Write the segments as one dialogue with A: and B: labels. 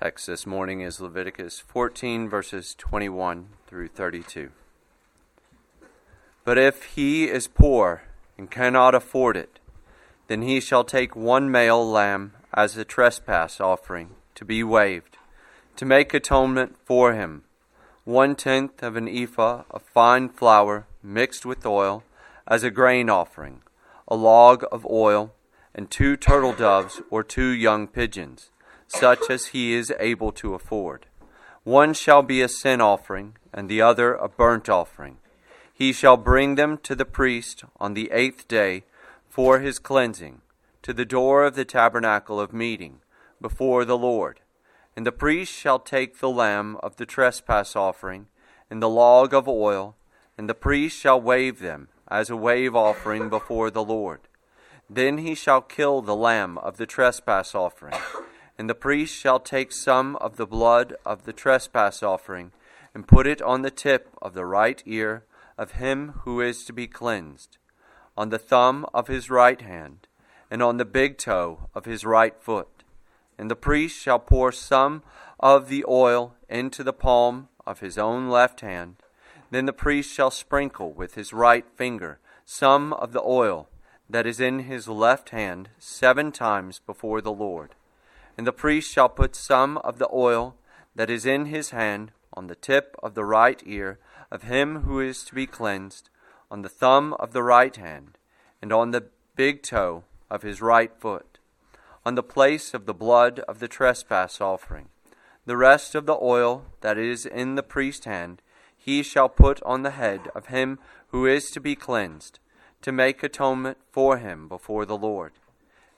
A: Text this morning is Leviticus 14, verses 21 through 32. But if he is poor and cannot afford it, then he shall take one male lamb as a trespass offering to be waved, to make atonement for him, one tenth of an ephah of fine flour mixed with oil as a grain offering, a log of oil, and two turtle doves or two young pigeons such as he is able to afford. One shall be a sin offering, and the other a burnt offering. He shall bring them to the priest on the eighth day for his cleansing, to the door of the tabernacle of meeting, before the Lord. And the priest shall take the lamb of the trespass offering, and the log of oil, and the priest shall wave them as a wave offering before the Lord. Then he shall kill the lamb of the trespass offering and the priest shall take some of the blood of the trespass offering, and put it on the tip of the right ear of him who is to be cleansed, on the thumb of his right hand, and on the big toe of his right foot. And the priest shall pour some of the oil into the palm of his own left hand. Then the priest shall sprinkle with his right finger some of the oil that is in his left hand seven times before the Lord. And the priest shall put some of the oil that is in his hand on the tip of the right ear of him who is to be cleansed, on the thumb of the right hand, and on the big toe of his right foot, on the place of the blood of the trespass offering. The rest of the oil that is in the priest's hand he shall put on the head of him who is to be cleansed, to make atonement for him before the Lord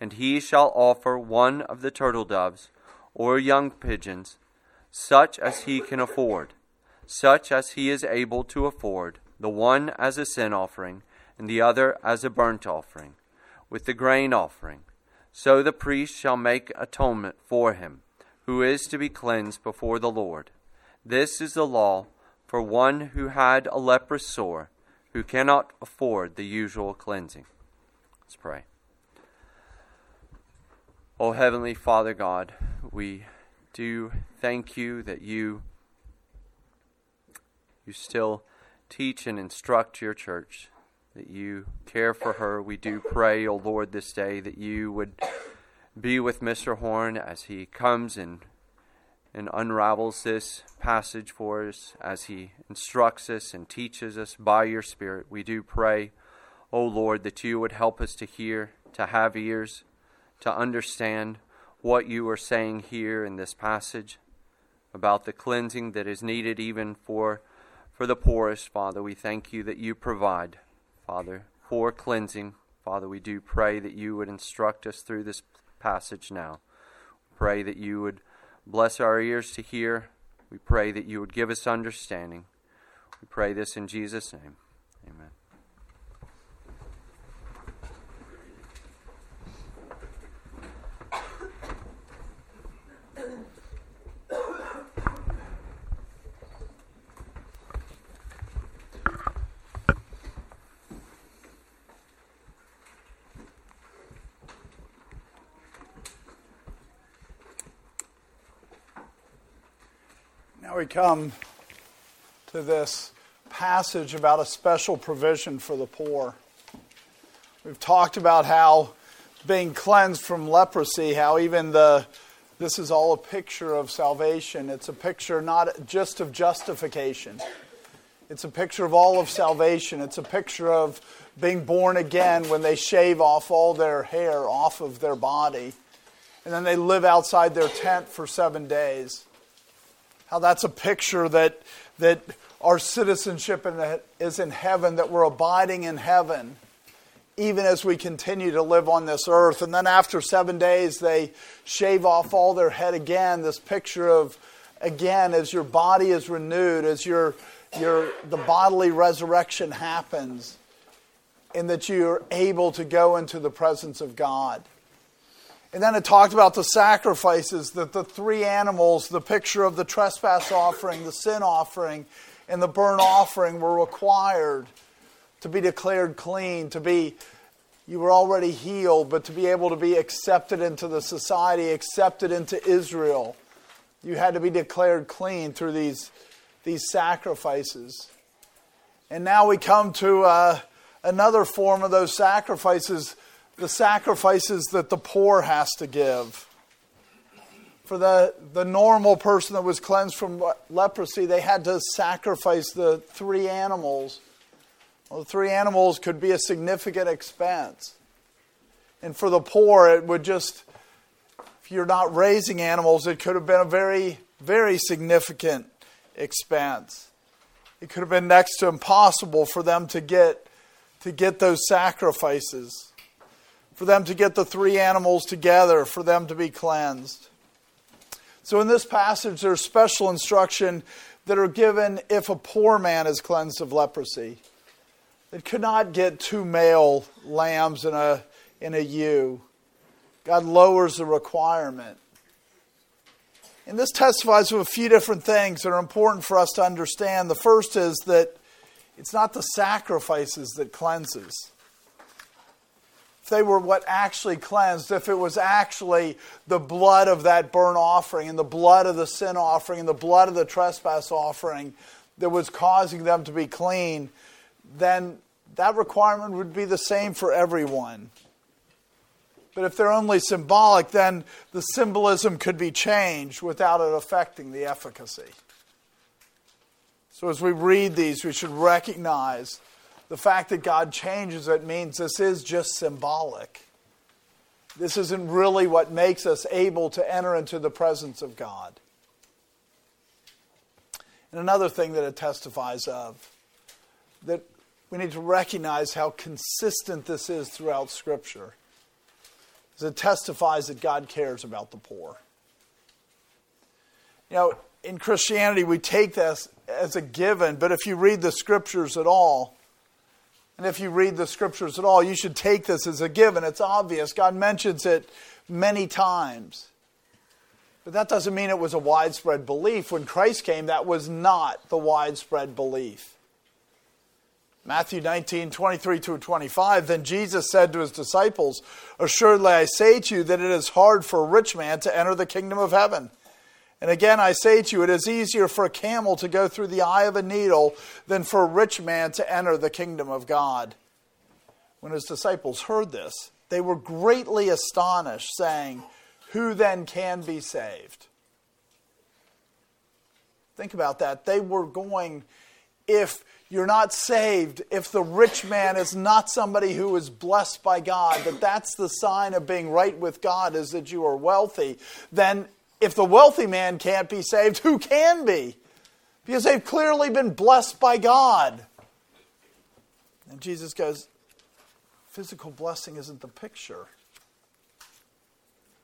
A: and he shall offer one of the turtle doves or young pigeons, such as he can afford, such as he is able to afford, the one as a sin offering, and the other as a burnt offering, with the grain offering. So the priest shall make atonement for him, who is to be cleansed before the Lord. This is the law for one who had a leprous sore, who cannot afford the usual cleansing. Let's pray. Oh, Heavenly Father God, we do thank you that you, you still teach and instruct your church, that you care for her. We do pray, O oh Lord, this day that you would be with Mr. Horn as he comes and, and unravels this passage for us, as he instructs us and teaches us by your Spirit. We do pray, O oh Lord, that you would help us to hear, to have ears to understand what you are saying here in this passage about the cleansing that is needed even for for the poorest father. We thank you that you provide father for cleansing. Father we do pray that you would instruct us through this passage now. Pray that you would bless our ears to hear. We pray that you would give us understanding. We pray this in Jesus name. Amen
B: we come to this passage about a special provision for the poor. We've talked about how being cleansed from leprosy, how even the this is all a picture of salvation. It's a picture not just of justification. It's a picture of all of salvation. It's a picture of being born again when they shave off all their hair off of their body. And then they live outside their tent for seven days how that's a picture that, that our citizenship in is in heaven, that we're abiding in heaven, even as we continue to live on this earth. And then after seven days, they shave off all their head again. This picture of, again, as your body is renewed, as your, your, the bodily resurrection happens, and that you're able to go into the presence of God. And then it talked about the sacrifices that the three animals, the picture of the trespass offering, the sin offering, and the burnt offering were required to be declared clean, to be, you were already healed, but to be able to be accepted into the society, accepted into Israel, You had to be declared clean through these, these sacrifices. And now we come to uh, another form of those sacrifices the sacrifices that the poor has to give. For the, the normal person that was cleansed from leprosy, they had to sacrifice the three animals. Well, the three animals could be a significant expense. And for the poor, it would just, if you're not raising animals, it could have been a very, very significant expense. It could have been next to impossible for them to get, to get those sacrifices, for them to get the three animals together, for them to be cleansed. So in this passage, there's special instruction that are given if a poor man is cleansed of leprosy. It could not get two male lambs and a in a ewe. God lowers the requirement. And this testifies of a few different things that are important for us to understand. The first is that it's not the sacrifices that cleanses. They were what actually cleansed, if it was actually the blood of that burnt offering and the blood of the sin offering and the blood of the trespass offering that was causing them to be clean, then that requirement would be the same for everyone. But if they're only symbolic, then the symbolism could be changed without it affecting the efficacy. So as we read these, we should recognize the fact that God changes it means this is just symbolic. This isn't really what makes us able to enter into the presence of God. And another thing that it testifies of, that we need to recognize how consistent this is throughout Scripture Is it testifies that God cares about the poor. You know, in Christianity, we take this as a given, but if you read the scriptures at all, and if you read the scriptures at all, you should take this as a given. It's obvious. God mentions it many times. But that doesn't mean it was a widespread belief. When Christ came, that was not the widespread belief. Matthew 19, 23 to 25. Then Jesus said to his disciples, Assuredly I say to you that it is hard for a rich man to enter the kingdom of heaven. And again I say to you, it is easier for a camel to go through the eye of a needle than for a rich man to enter the kingdom of God. When his disciples heard this, they were greatly astonished, saying, Who then can be saved? Think about that. They were going, if you're not saved if the rich man is not somebody who is blessed by God, that that's the sign of being right with God is that you are wealthy, then if the wealthy man can't be saved, who can be? Because they've clearly been blessed by God. And Jesus goes, physical blessing isn't the picture.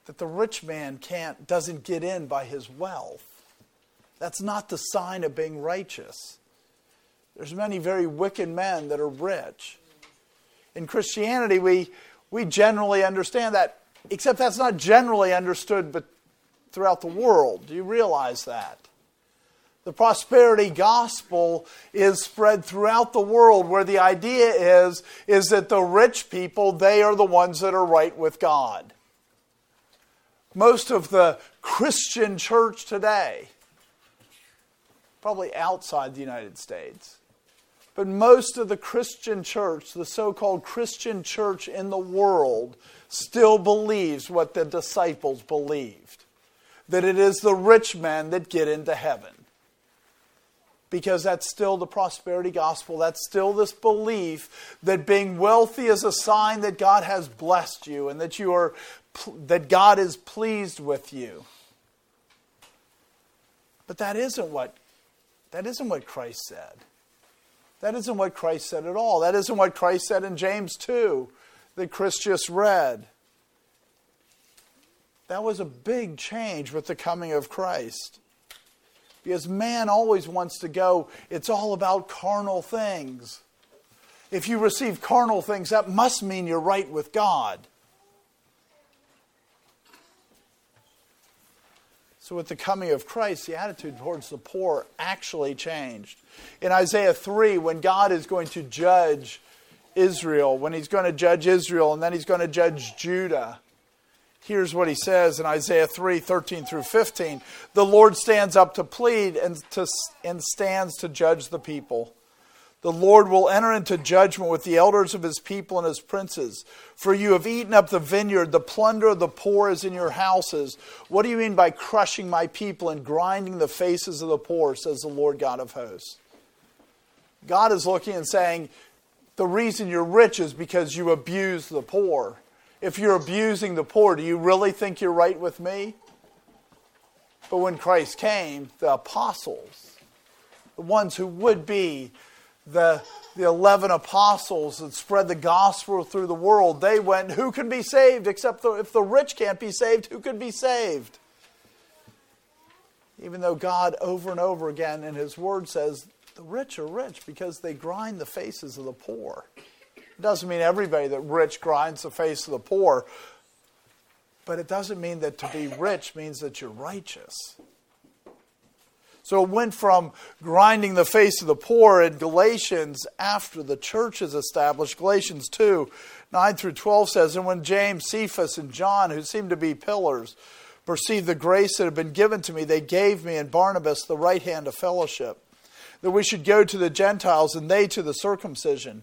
B: That the rich man can't doesn't get in by his wealth. That's not the sign of being righteous. There's many very wicked men that are rich. In Christianity, we, we generally understand that, except that's not generally understood but throughout the world. Do you realize that? The prosperity gospel is spread throughout the world where the idea is, is that the rich people, they are the ones that are right with God. Most of the Christian church today, probably outside the United States, but most of the Christian church, the so called Christian church in the world, still believes what the disciples believed that it is the rich men that get into heaven. Because that's still the prosperity gospel. That's still this belief that being wealthy is a sign that God has blessed you and that you are that God is pleased with you. But that isn't what that isn't what Christ said. That isn't what Christ said at all. That isn't what Christ said in James 2 that Chris just read. That was a big change with the coming of Christ. Because man always wants to go, it's all about carnal things. If you receive carnal things, that must mean you're right with God. So, with the coming of Christ, the attitude towards the poor actually changed. In Isaiah 3, when God is going to judge Israel, when he's going to judge Israel and then he's going to judge Judah, here's what he says in Isaiah 3 13 through 15. The Lord stands up to plead and, to, and stands to judge the people. The Lord will enter into judgment with the elders of his people and his princes. For you have eaten up the vineyard, the plunder of the poor is in your houses. What do you mean by crushing my people and grinding the faces of the poor, says the Lord God of hosts? God is looking and saying, The reason you're rich is because you abuse the poor. If you're abusing the poor, do you really think you're right with me? But when Christ came, the apostles, the ones who would be the, the 11 apostles that spread the gospel through the world, they went, Who can be saved? Except the, if the rich can't be saved, who can be saved? Even though God over and over again in His Word says, The rich are rich because they grind the faces of the poor. It doesn't mean everybody that rich grinds the face of the poor, but it doesn't mean that to be rich means that you're righteous. So it went from grinding the face of the poor in Galatians after the church is established. Galatians 2 9 through 12 says, And when James, Cephas, and John, who seemed to be pillars, perceived the grace that had been given to me, they gave me and Barnabas the right hand of fellowship, that we should go to the Gentiles and they to the circumcision.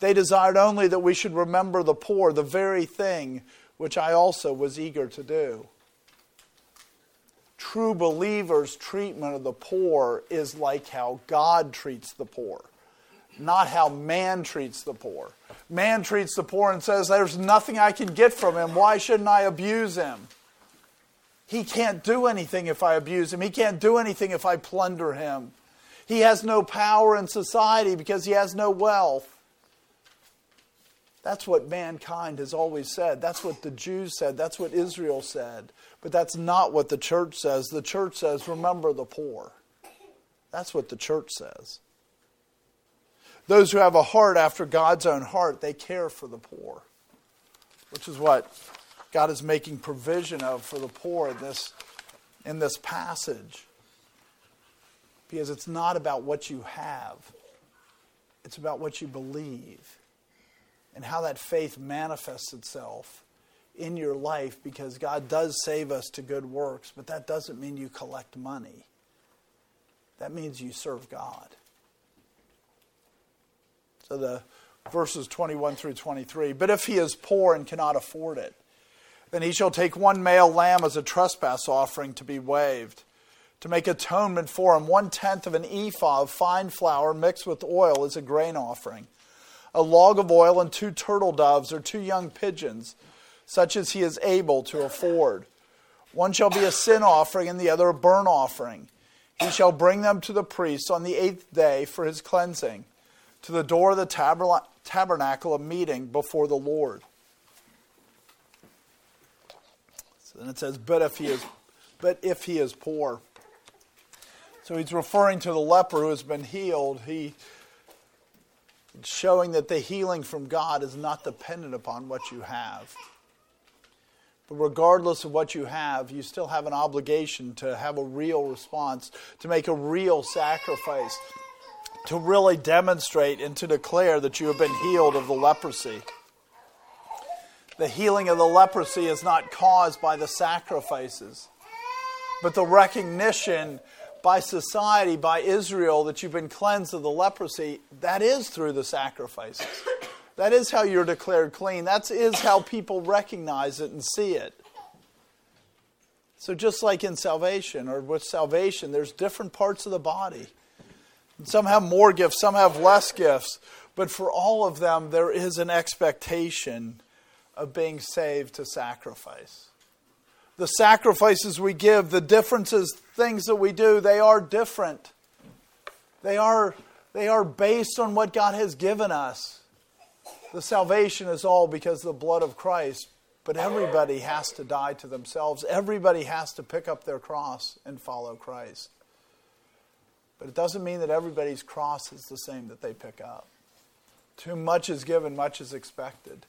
B: They desired only that we should remember the poor, the very thing which I also was eager to do true believers' treatment of the poor is like how God treats the poor, not how man treats the poor. Man treats the poor and says, There's nothing I can get from him. Why shouldn't I abuse him? He can't do anything if I abuse him. He can't do anything if I plunder him. He has no power in society because he has no wealth. That's what mankind has always said. That's what the Jews said. That's what Israel said. But that's not what the church says. The church says, remember the poor. That's what the church says. Those who have a heart after God's own heart, they care for the poor, which is what God is making provision of for the poor in this, in this passage. Because it's not about what you have, it's about what you believe and how that faith manifests itself in your life because God does save us to good works, but that doesn't mean you collect money. That means you serve God. So the verses 21 through 23. But if he is poor and cannot afford it, then he shall take one male lamb as a trespass offering to be waved, to make atonement for him. One tenth of an ephah of fine flour mixed with oil is a grain offering a log of oil, and two turtle doves or two young pigeons, such as he is able to afford. One shall be a sin offering, and the other a burnt offering. He shall bring them to the priest on the eighth day for his cleansing, to the door of the tabernacle of meeting before the Lord. So then it says, but if he is, but if he is poor. So he's referring to the leper who has been healed. He showing that the healing from God is not dependent upon what you have. But regardless of what you have, you still have an obligation to have a real response, to make a real sacrifice, to really demonstrate and to declare that you have been healed of the leprosy. The healing of the leprosy is not caused by the sacrifices, but the recognition by society, by Israel, that you've been cleansed of the leprosy, that is through the sacrifices. That is how you're declared clean. That is how people recognize it and see it. So, just like in salvation, or with salvation, there's different parts of the body. Some have more gifts, some have less gifts. But for all of them, there is an expectation of being saved to sacrifice the sacrifices we give, the differences, things that we do, they are different. They are, they are based on what God has given us. The salvation is all because of the blood of Christ, but everybody has to die to themselves. Everybody has to pick up their cross and follow Christ. But it doesn't mean that everybody's cross is the same that they pick up. Too much is given, much is expected.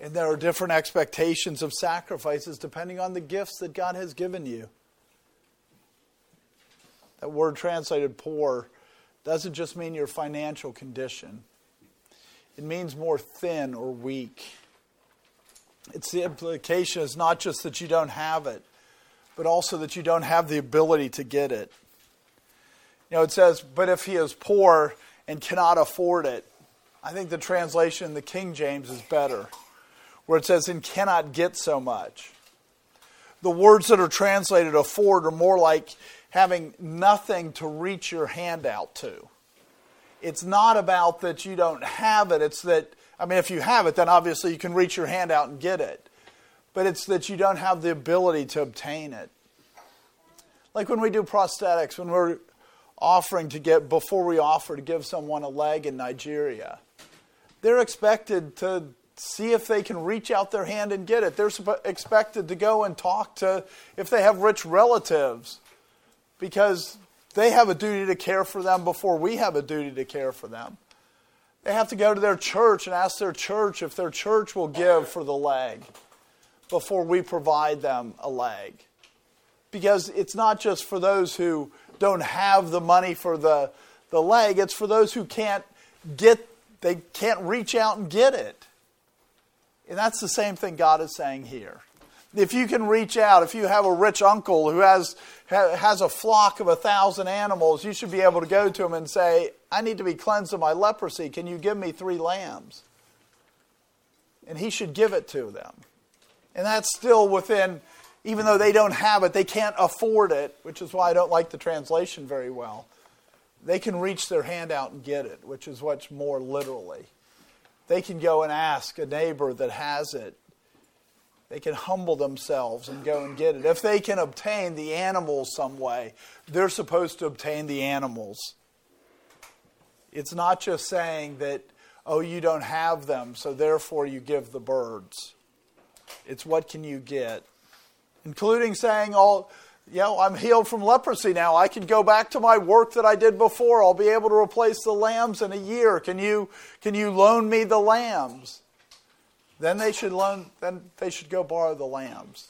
B: And there are different expectations of sacrifices depending on the gifts that God has given you. That word translated poor doesn't just mean your financial condition, it means more thin or weak. it's the implication is not just that you don't have it, but also that you don't have the ability to get it. You know, it says, but if he is poor and cannot afford it, I think the translation in the King James is better, where it says, and cannot get so much. The words that are translated afford are more like having nothing to reach your hand out to. It's not about that you don't have it, it's that, I mean, if you have it, then obviously you can reach your hand out and get it. But it's that you don't have the ability to obtain it. Like when we do prosthetics, when we're offering to get, before we offer to give someone a leg in Nigeria, they're expected to see if they can reach out their hand and get it. They're expected to go and talk to, if they have rich relatives, because they have a duty to care for them before we have a duty to care for them. They have to go to their church and ask their church if their church will give for the leg before we provide them a leg. Because it's not just for those who don't have the money for the, the leg, it's for those who can't get, they can't reach out and get it. And that's the same thing God is saying here. If you can reach out, if you have a rich uncle who has, has a flock of a thousand animals, you should be able to go to him and say, I need to be cleansed of my leprosy. Can you give me three lambs? And he should give it to them. And that's still within, even though they don't have it, they can't afford it, which is why I don't like the translation very well. They can reach their hand out and get it, which is what's more literally. They can go and ask a neighbor that has it they can humble themselves and go and get it. If they can obtain the animals some way, they're supposed to obtain the animals. It's not just saying that, oh, you don't have them, so therefore you give the birds. It's what can you get? Including saying, oh, you know, I'm healed from leprosy now. I can go back to my work that I did before. I'll be able to replace the lambs in a year. Can you, can you loan me the lambs? Then they should loan, then they should go borrow the lambs.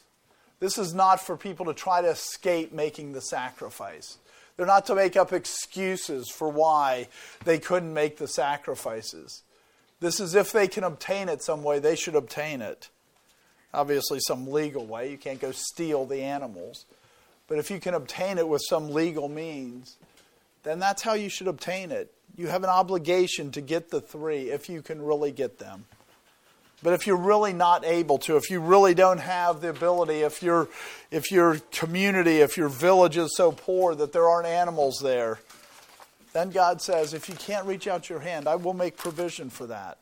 B: This is not for people to try to escape making the sacrifice. They're not to make up excuses for why they couldn't make the sacrifices. This is if they can obtain it some way, they should obtain it. Obviously, some legal way. You can't go steal the animals. But if you can obtain it with some legal means, then that's how you should obtain it. You have an obligation to get the three if you can really get them. But if you're really not able to, if you really don't have the ability, if your if your community, if your village is so poor that there aren't animals there, then God says, if you can't reach out your hand, I will make provision for that.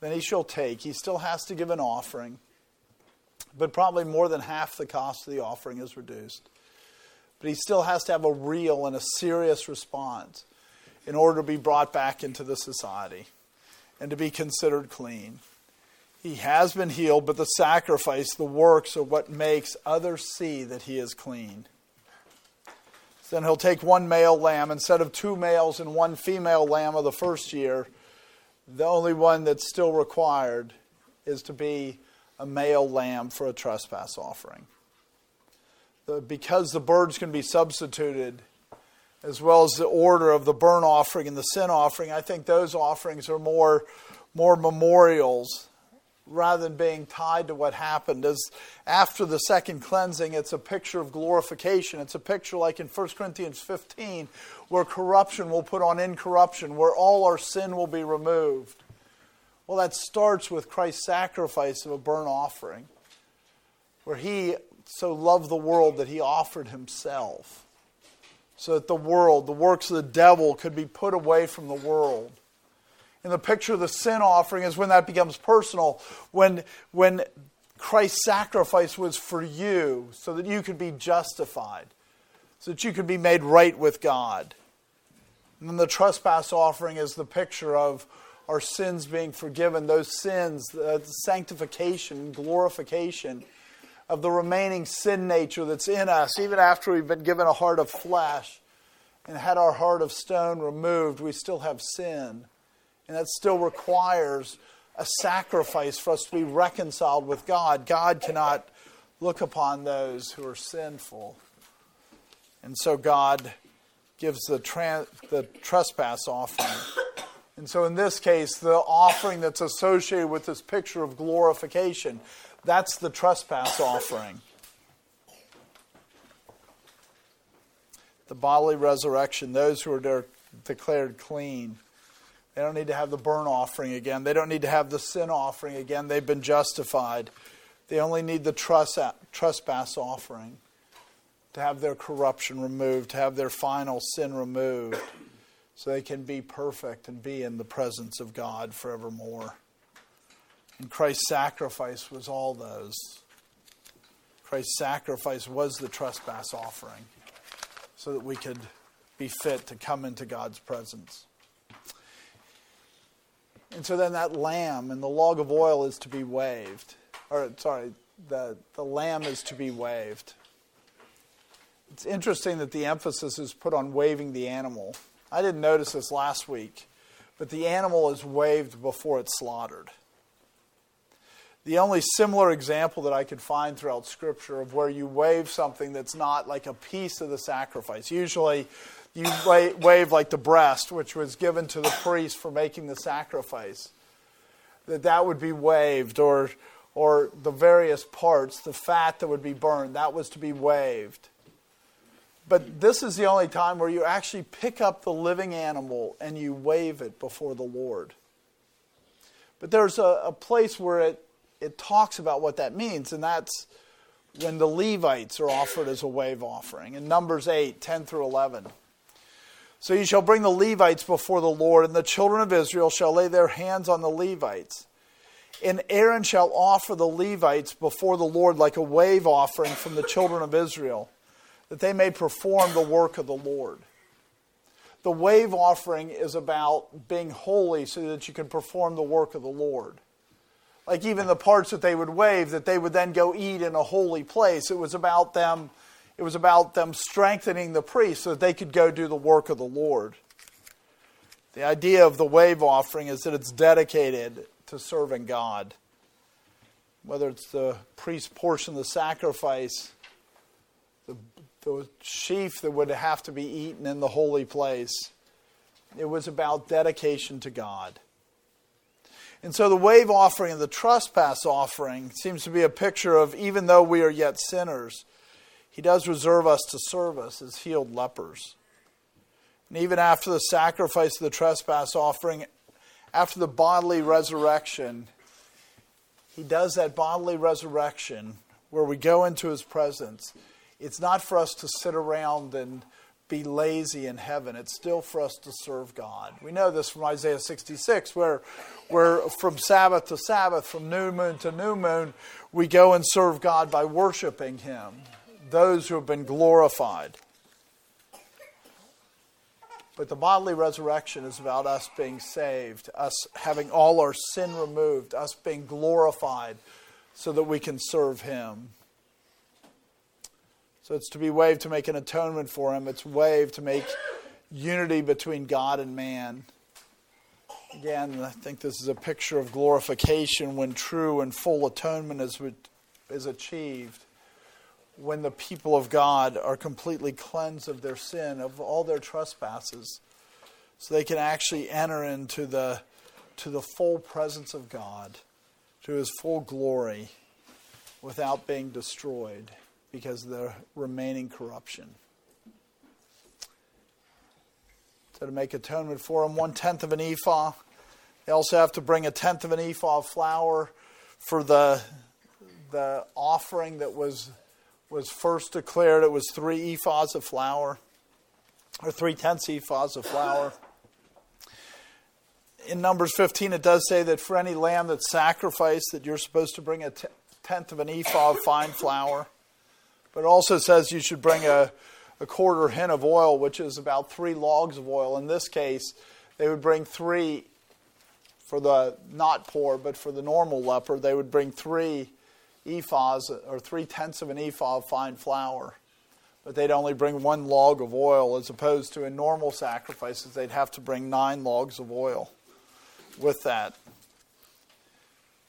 B: Then he shall take. He still has to give an offering, but probably more than half the cost of the offering is reduced. But he still has to have a real and a serious response in order to be brought back into the society and to be considered clean. He has been healed, but the sacrifice, the works, are what makes others see that he is clean. Then he'll take one male lamb instead of two males and one female lamb of the first year. The only one that's still required is to be a male lamb for a trespass offering. The, because the birds can be substituted, as well as the order of the burnt offering and the sin offering, I think those offerings are more, more memorials rather than being tied to what happened. As after the second cleansing, it's a picture of glorification. It's a picture like in 1 Corinthians 15, where corruption will put on incorruption, where all our sin will be removed. Well, that starts with Christ's sacrifice of a burnt offering, where he so loved the world that he offered himself so that the world, the works of the devil, could be put away from the world. And the picture of the sin offering is when that becomes personal, when, when Christ's sacrifice was for you, so that you could be justified, so that you could be made right with God. And then the trespass offering is the picture of our sins being forgiven, those sins, uh, the sanctification, glorification of the remaining sin nature that's in us, even after we've been given a heart of flesh and had our heart of stone removed, we still have sin. And that still requires a sacrifice for us to be reconciled with God. God cannot look upon those who are sinful. And so God gives the, the trespass offering. And so, in this case, the offering that's associated with this picture of glorification, that's the trespass offering. The bodily resurrection, those who are de- declared clean. They don't need to have the burnt offering again. They don't need to have the sin offering again. They've been justified. They only need the trespass offering to have their corruption removed, to have their final sin removed, so they can be perfect and be in the presence of God forevermore. And Christ's sacrifice was all those. Christ's sacrifice was the trespass offering so that we could be fit to come into God's presence. And so then that lamb and the log of oil is to be waved. Or, sorry, the, the lamb is to be waved. It's interesting that the emphasis is put on waving the animal. I didn't notice this last week, but the animal is waved before it's slaughtered. The only similar example that I could find throughout Scripture of where you wave something that's not like a piece of the sacrifice. Usually, you wave like the breast, which was given to the priest for making the sacrifice. That that would be waved, or or the various parts, the fat that would be burned, that was to be waved. But this is the only time where you actually pick up the living animal and you wave it before the Lord. But there's a, a place where it, it talks about what that means, and that's when the Levites are offered as a wave offering in Numbers 8 10 through 11. So you shall bring the Levites before the Lord, and the children of Israel shall lay their hands on the Levites. And Aaron shall offer the Levites before the Lord like a wave offering from the children of Israel that they may perform the work of the Lord. The wave offering is about being holy so that you can perform the work of the Lord. Like even the parts that they would wave that they would then go eat in a holy place. It was about them it was about them strengthening the priests so that they could go do the work of the Lord. The idea of the wave offering is that it's dedicated to serving God. Whether it's the priest portion of the sacrifice the sheaf that would have to be eaten in the holy place. It was about dedication to God. And so the wave offering and the trespass offering seems to be a picture of even though we are yet sinners, he does reserve us to serve us as healed lepers. And even after the sacrifice of the trespass offering, after the bodily resurrection, he does that bodily resurrection where we go into his presence it's not for us to sit around and be lazy in heaven. It's still for us to serve God. We know this from Isaiah 66, where, where from Sabbath to Sabbath, from new moon to new moon, we go and serve God by worshiping Him, those who have been glorified. But the bodily resurrection is about us being saved, us having all our sin removed, us being glorified so that we can serve Him. It's to be waved to make an atonement for him. It's waved to make unity between God and man. Again, I think this is a picture of glorification when true and full atonement is, is achieved. When the people of God are completely cleansed of their sin, of all their trespasses, so they can actually enter into the, to the full presence of God, to his full glory, without being destroyed because of the remaining corruption. So, to make atonement for them, one tenth of an ephah. They also have to bring a tenth of an ephah of flour for the, the offering that was, was first declared. It was three ephahs of flour, or three tenths ephahs of flour. In Numbers 15, it does say that for any lamb that's sacrificed, that you're supposed to bring a tenth of an ephah of fine flour. But it also says you should bring a, a quarter hin of oil, which is about three logs of oil. In this case, they would bring three for the not poor, but for the normal leper, they would bring three ephahs or three tenths of an ephah of fine flour. But they'd only bring one log of oil, as opposed to in normal sacrifices, they'd have to bring nine logs of oil with that.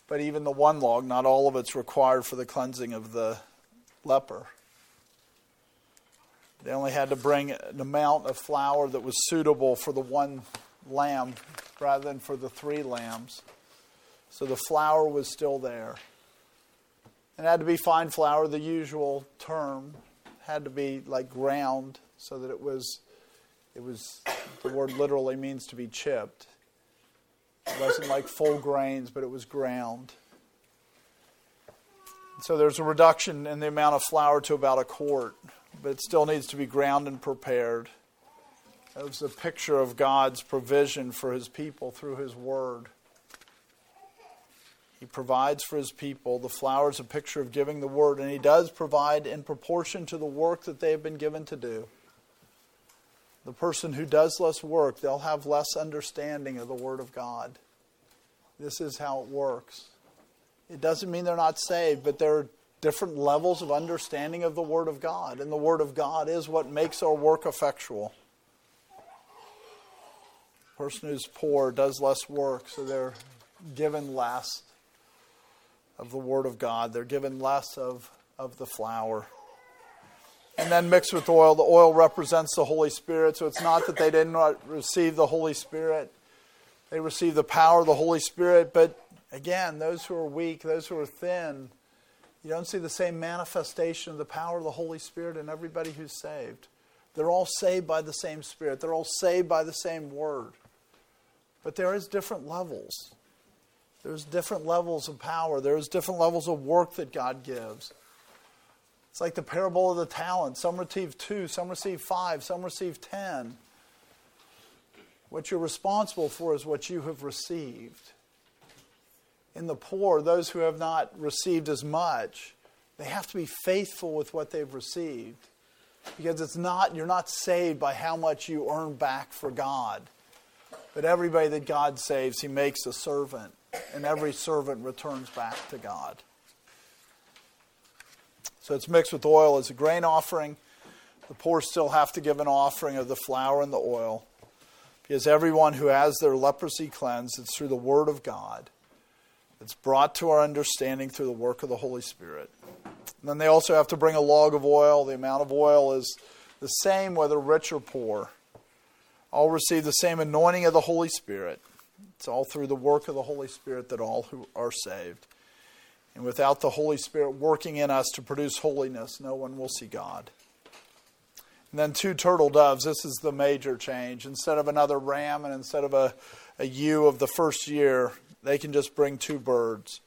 B: But even the one log, not all of it's required for the cleansing of the leper. They only had to bring an amount of flour that was suitable for the one lamb rather than for the three lambs. So the flour was still there. It had to be fine flour, the usual term. had to be like ground so that it was it was the word literally means to be chipped. It wasn't like full grains, but it was ground. So there's a reduction in the amount of flour to about a quart, but it still needs to be ground and prepared. It was a picture of God's provision for his people through his word. He provides for his people. The flour is a picture of giving the word, and he does provide in proportion to the work that they have been given to do. The person who does less work, they'll have less understanding of the word of God. This is how it works. It doesn't mean they're not saved, but there are different levels of understanding of the Word of God. And the Word of God is what makes our work effectual. The person who's poor does less work, so they're given less of the Word of God. They're given less of, of the flour. And then mixed with oil, the oil represents the Holy Spirit. So it's not that they didn't receive the Holy Spirit, they received the power of the Holy Spirit, but Again, those who are weak, those who are thin, you don't see the same manifestation of the power of the Holy Spirit in everybody who's saved. They're all saved by the same Spirit, they're all saved by the same Word. But there is different levels. There's different levels of power. There's different levels of work that God gives. It's like the parable of the talents. Some receive two, some receive five, some receive ten. What you're responsible for is what you have received in the poor, those who have not received as much, they have to be faithful with what they've received. Because it's not, you're not saved by how much you earn back for God. But everybody that God saves, He makes a servant, and every servant returns back to God. So it's mixed with oil as a grain offering. The poor still have to give an offering of the flour and the oil. Because everyone who has their leprosy cleansed, it's through the Word of God. It's brought to our understanding through the work of the Holy Spirit. And then they also have to bring a log of oil. The amount of oil is the same whether rich or poor. All receive the same anointing of the Holy Spirit. It's all through the work of the Holy Spirit that all who are saved. And without the Holy Spirit working in us to produce holiness, no one will see God. And then two turtle doves. This is the major change. Instead of another ram and instead of a, a ewe of the first year, they can just bring two birds.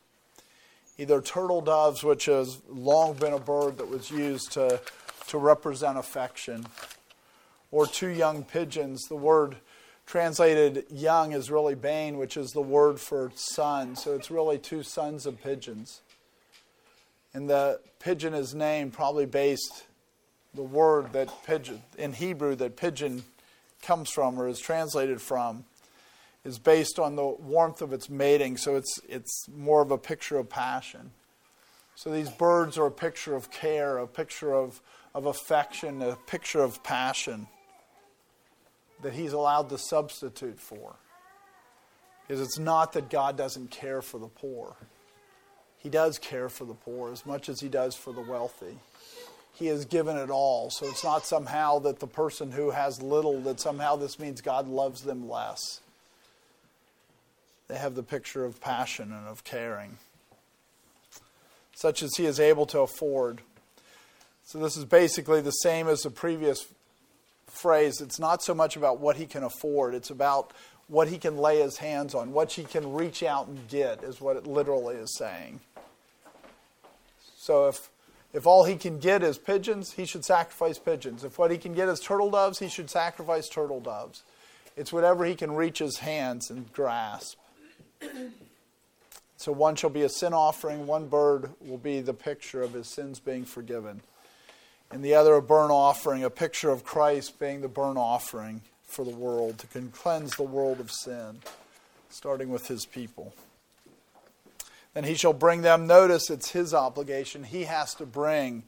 B: Either turtle doves, which has long been a bird that was used to, to represent affection, or two young pigeons. The word translated young is really bane, which is the word for son. So it's really two sons of pigeons. And the pigeon is named probably based the word that pigeon in Hebrew that pigeon comes from or is translated from is based on the warmth of its mating, so it's, it's more of a picture of passion. So these birds are a picture of care, a picture of, of affection, a picture of passion that he's allowed to substitute for. Because it's not that God doesn't care for the poor. He does care for the poor as much as he does for the wealthy. He has given it all. So it's not somehow that the person who has little, that somehow this means God loves them less. They have the picture of passion and of caring, such as he is able to afford. So, this is basically the same as the previous phrase. It's not so much about what he can afford, it's about what he can lay his hands on, what he can reach out and get, is what it literally is saying. So, if if all he can get is pigeons, he should sacrifice pigeons. If what he can get is turtle doves, he should sacrifice turtle doves. It's whatever he can reach his hands and grasp. So one shall be a sin offering, one bird will be the picture of his sins being forgiven. And the other a burnt offering, a picture of Christ being the burnt offering for the world, to cleanse the world of sin, starting with his people. Then he shall bring them. Notice it's his obligation. He has to bring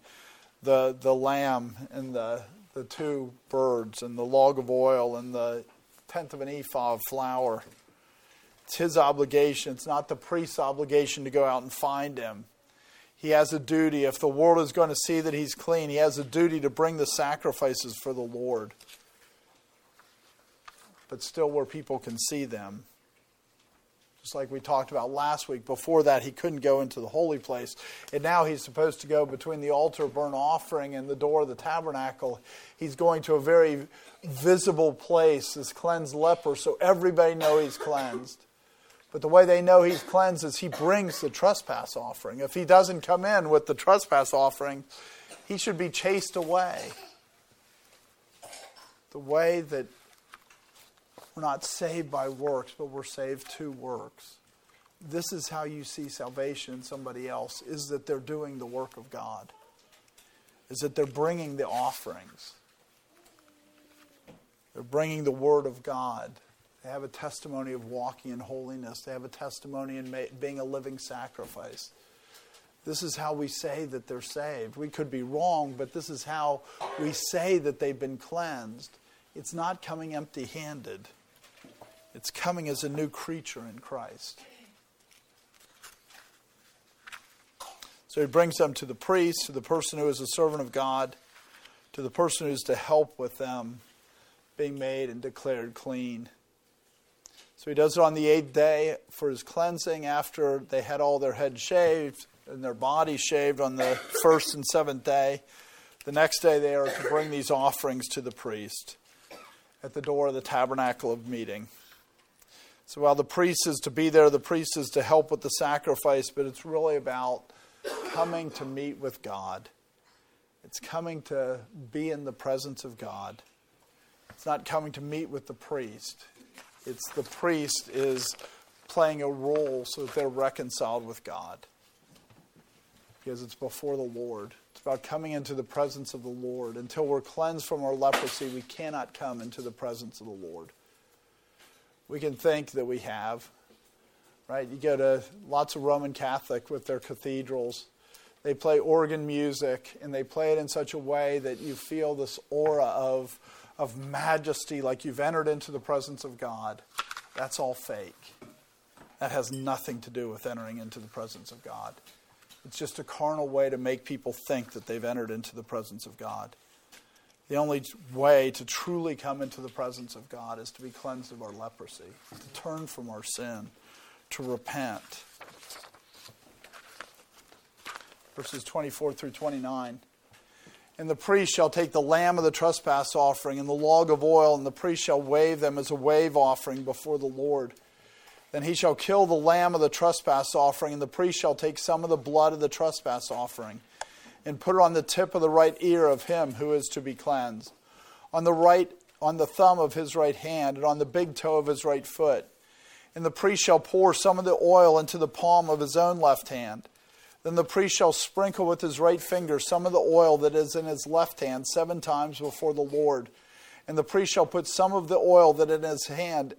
B: the, the lamb and the, the two birds and the log of oil and the tenth of an ephah of flour. It's his obligation. It's not the priest's obligation to go out and find him. He has a duty. If the world is going to see that he's clean, he has a duty to bring the sacrifices for the Lord. But still, where people can see them. just like we talked about last week. Before that, he couldn't go into the holy place. And now he's supposed to go between the altar burnt offering and the door of the tabernacle. He's going to a very visible place, this cleansed leper, so everybody know he's cleansed. But the way they know he's cleansed is he brings the trespass offering. If he doesn't come in with the trespass offering, he should be chased away. The way that we're not saved by works, but we're saved to works. This is how you see salvation in somebody else, is that they're doing the work of God, is that they're bringing the offerings. They're bringing the Word of God. They have a testimony of walking in holiness. They have a testimony in being a living sacrifice. This is how we say that they're saved. We could be wrong, but this is how we say that they've been cleansed. It's not coming empty handed, it's coming as a new creature in Christ. So he brings them to the priest, to the person who is a servant of God, to the person who is to help with them being made and declared clean. So he does it on the eighth day for his cleansing after they had all their heads shaved and their bodies shaved on the first and seventh day. The next day they are to bring these offerings to the priest at the door of the tabernacle of meeting. So while the priest is to be there, the priest is to help with the sacrifice, but it's really about coming to meet with God. It's coming to be in the presence of God. It's not coming to meet with the priest. It's the priest is playing a role so that they're reconciled with God. Because it's before the Lord. It's about coming into the presence of the Lord. Until we're cleansed from our leprosy, we cannot come into the presence of the Lord. We can think that we have, right? You go to lots of Roman Catholic with their cathedrals. They play organ music and they play it in such a way that you feel this aura of of majesty, like you've entered into the presence of God, that's all fake. That has nothing to do with entering into the presence of God. It's just a carnal way to make people think that they've entered into the presence of God. The only way to truly come into the presence of God is to be cleansed of our leprosy, to turn from our sin, to repent. Verses 24 through 29. And the priest shall take the lamb of the trespass offering and the log of oil, and the priest shall wave them as a wave offering before the Lord. Then he shall kill the lamb of the trespass offering, and the priest shall take some of the blood of the trespass offering, and put it on the tip of the right ear of him who is to be cleansed, on the right on the thumb of his right hand, and on the big toe of his right foot. And the priest shall pour some of the oil into the palm of his own left hand then the priest shall sprinkle with his right finger some of the oil that is in his left hand seven times before the Lord. And the priest shall put some of the oil that in his hand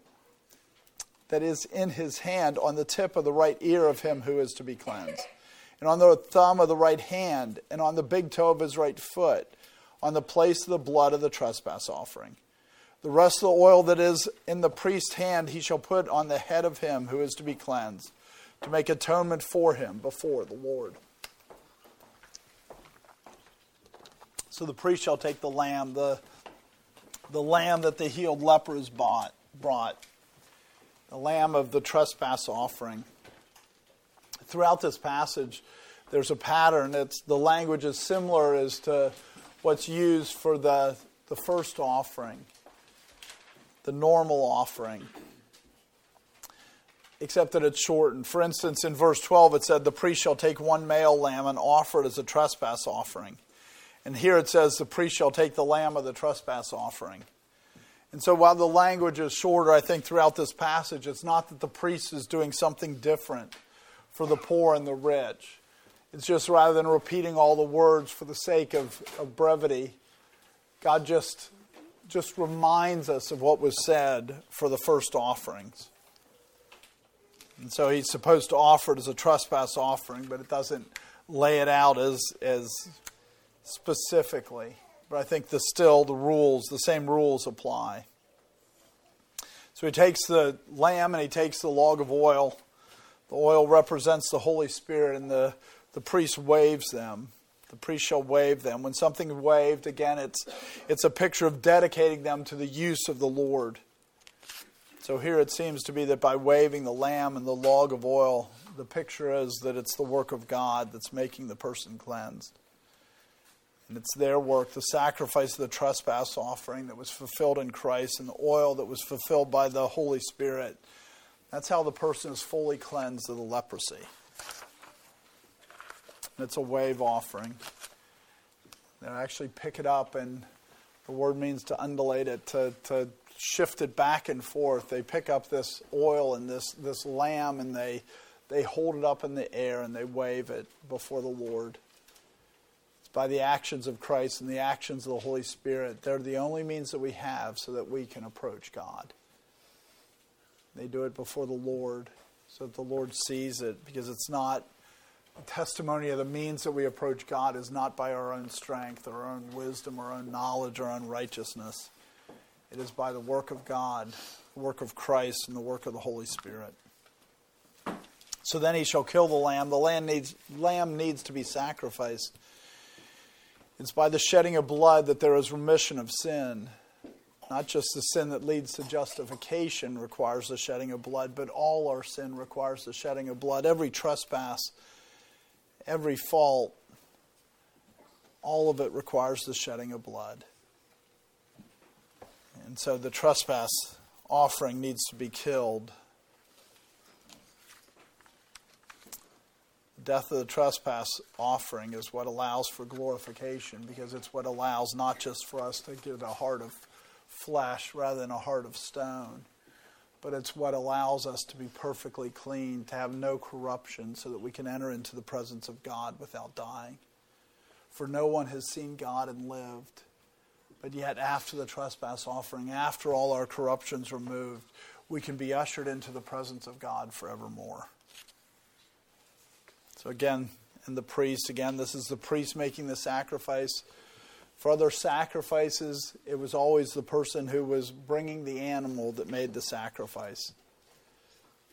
B: that is in his hand on the tip of the right ear of him who is to be cleansed, and on the thumb of the right hand, and on the big toe of his right foot, on the place of the blood of the trespass offering. The rest of the oil that is in the priest's hand he shall put on the head of him who is to be cleansed to make atonement for him before the Lord. So the priest shall take the lamb, the, the lamb that the healed lepers bought, brought, the lamb of the trespass offering. Throughout this passage, there's a pattern. It's, the language is similar as to what's used for the, the first offering, the normal offering except that it's shortened. For instance, in verse 12, it said, The priest shall take one male lamb and offer it as a trespass offering. And here it says, The priest shall take the lamb of the trespass offering. And so while the language is shorter, I think throughout this passage, it's not that the priest is doing something different for the poor and the rich. It's just rather than repeating all the words for the sake of, of brevity, God just, just reminds us of what was said for the first offerings. And so he's supposed to offer it as a trespass offering, but it doesn't lay it out as, as specifically. But I think the still the rules, the same rules apply. So he takes the lamb and he takes the log of oil. The oil represents the Holy Spirit, and the, the priest waves them. The priest shall wave them. When something waved, again, it's, it's a picture of dedicating them to the use of the Lord. So here it seems to be that by waving the lamb and the log of oil, the picture is that it's the work of God that's making the person cleansed. And it's their work, the sacrifice of the trespass offering that was fulfilled in Christ and the oil that was fulfilled by the Holy Spirit. That's how the person is fully cleansed of the leprosy. And it's a wave offering. They actually pick it up, and the word means to undulate it, to, to shift it back and forth. They pick up this oil and this, this lamb, and they, they hold it up in the air and they wave it before the Lord It's by the actions of Christ and the actions of the Holy Spirit. They're the only means that we have so that we can approach God. They do it before the Lord so that the Lord sees it because it's not a testimony of the means that we approach God is not by our own strength, our own wisdom, our own knowledge, our own righteousness. It is by the work of God, the work of Christ, and the work of the Holy Spirit. So then he shall kill the lamb. The lamb needs, lamb needs to be sacrificed. It's by the shedding of blood that there is remission of sin. Not just the sin that leads to justification requires the shedding of blood, but all our sin requires the shedding of blood. Every trespass, every fault, all of it requires the shedding of blood. And so the trespass offering needs to be killed. The death of the trespass offering is what allows for glorification because it's what allows not just for us to get a heart of flesh rather than a heart of stone, but it's what allows us to be perfectly clean, to have no corruption, so that we can enter into the presence of God without dying. For no one has seen God and lived. But yet, after the trespass offering, after all our corruptions removed, we can be ushered into the presence of God forevermore. So again, and the priest, again, this is the priest making the sacrifice. For other sacrifices, it was always the person who was bringing the animal that made the sacrifice.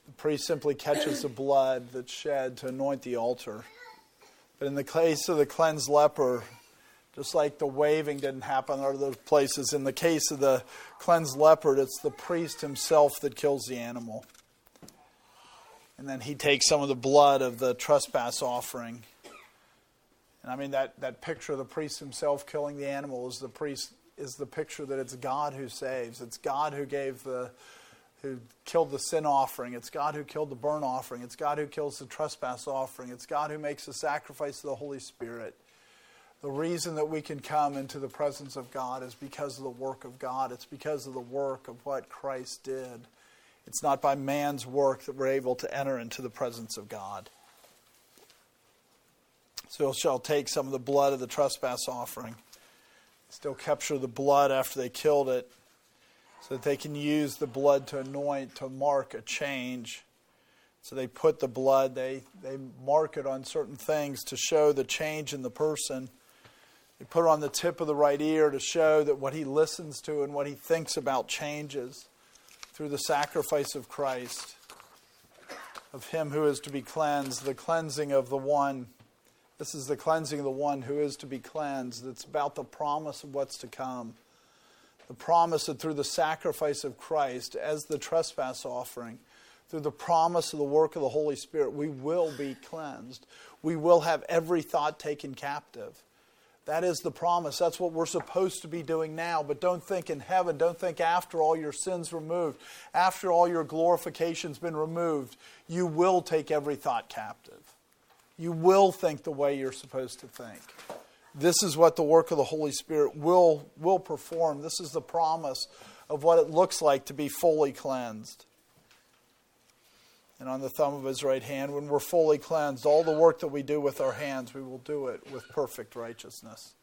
B: The priest simply catches the blood that's shed to anoint the altar. But in the case of the cleansed leper, just like the waving didn't happen in other places, in the case of the cleansed leper, it's the priest himself that kills the animal. And then he takes some of the blood of the trespass offering. And I mean that, that picture of the priest himself killing the animal is the priest is the picture that it's God who saves. It's God who gave the who killed the sin offering. It's God who killed the burnt offering. It's God who kills the trespass offering. It's God who makes the sacrifice of the Holy Spirit. The reason that we can come into the presence of God is because of the work of God. It's because of the work of what Christ did. It's not by man's work that we're able to enter into the presence of God. So he shall take some of the blood of the trespass offering, still capture the blood after they killed it, so that they can use the blood to anoint, to mark a change. So they put the blood, they, they mark it on certain things to show the change in the person. They put it on the tip of the right ear to show that what he listens to and what he thinks about changes through the sacrifice of Christ, of him who is to be cleansed, the cleansing of the one. This is the cleansing of the one who is to be cleansed. It's about the promise of what's to come. The promise that through the sacrifice of Christ as the trespass offering, through the promise of the work of the Holy Spirit, we will be cleansed. We will have every thought taken captive. That is the promise. That's what we're supposed to be doing now. But don't think in heaven. Don't think after all your sins removed, after all your glorification's been removed, you will take every thought captive. You will think the way you're supposed to think. This is what the work of the Holy Spirit will, will perform. This is the promise of what it looks like to be fully cleansed and on the thumb of his right hand. When we're fully cleansed, all the work that we do with our hands, we will do it with perfect righteousness.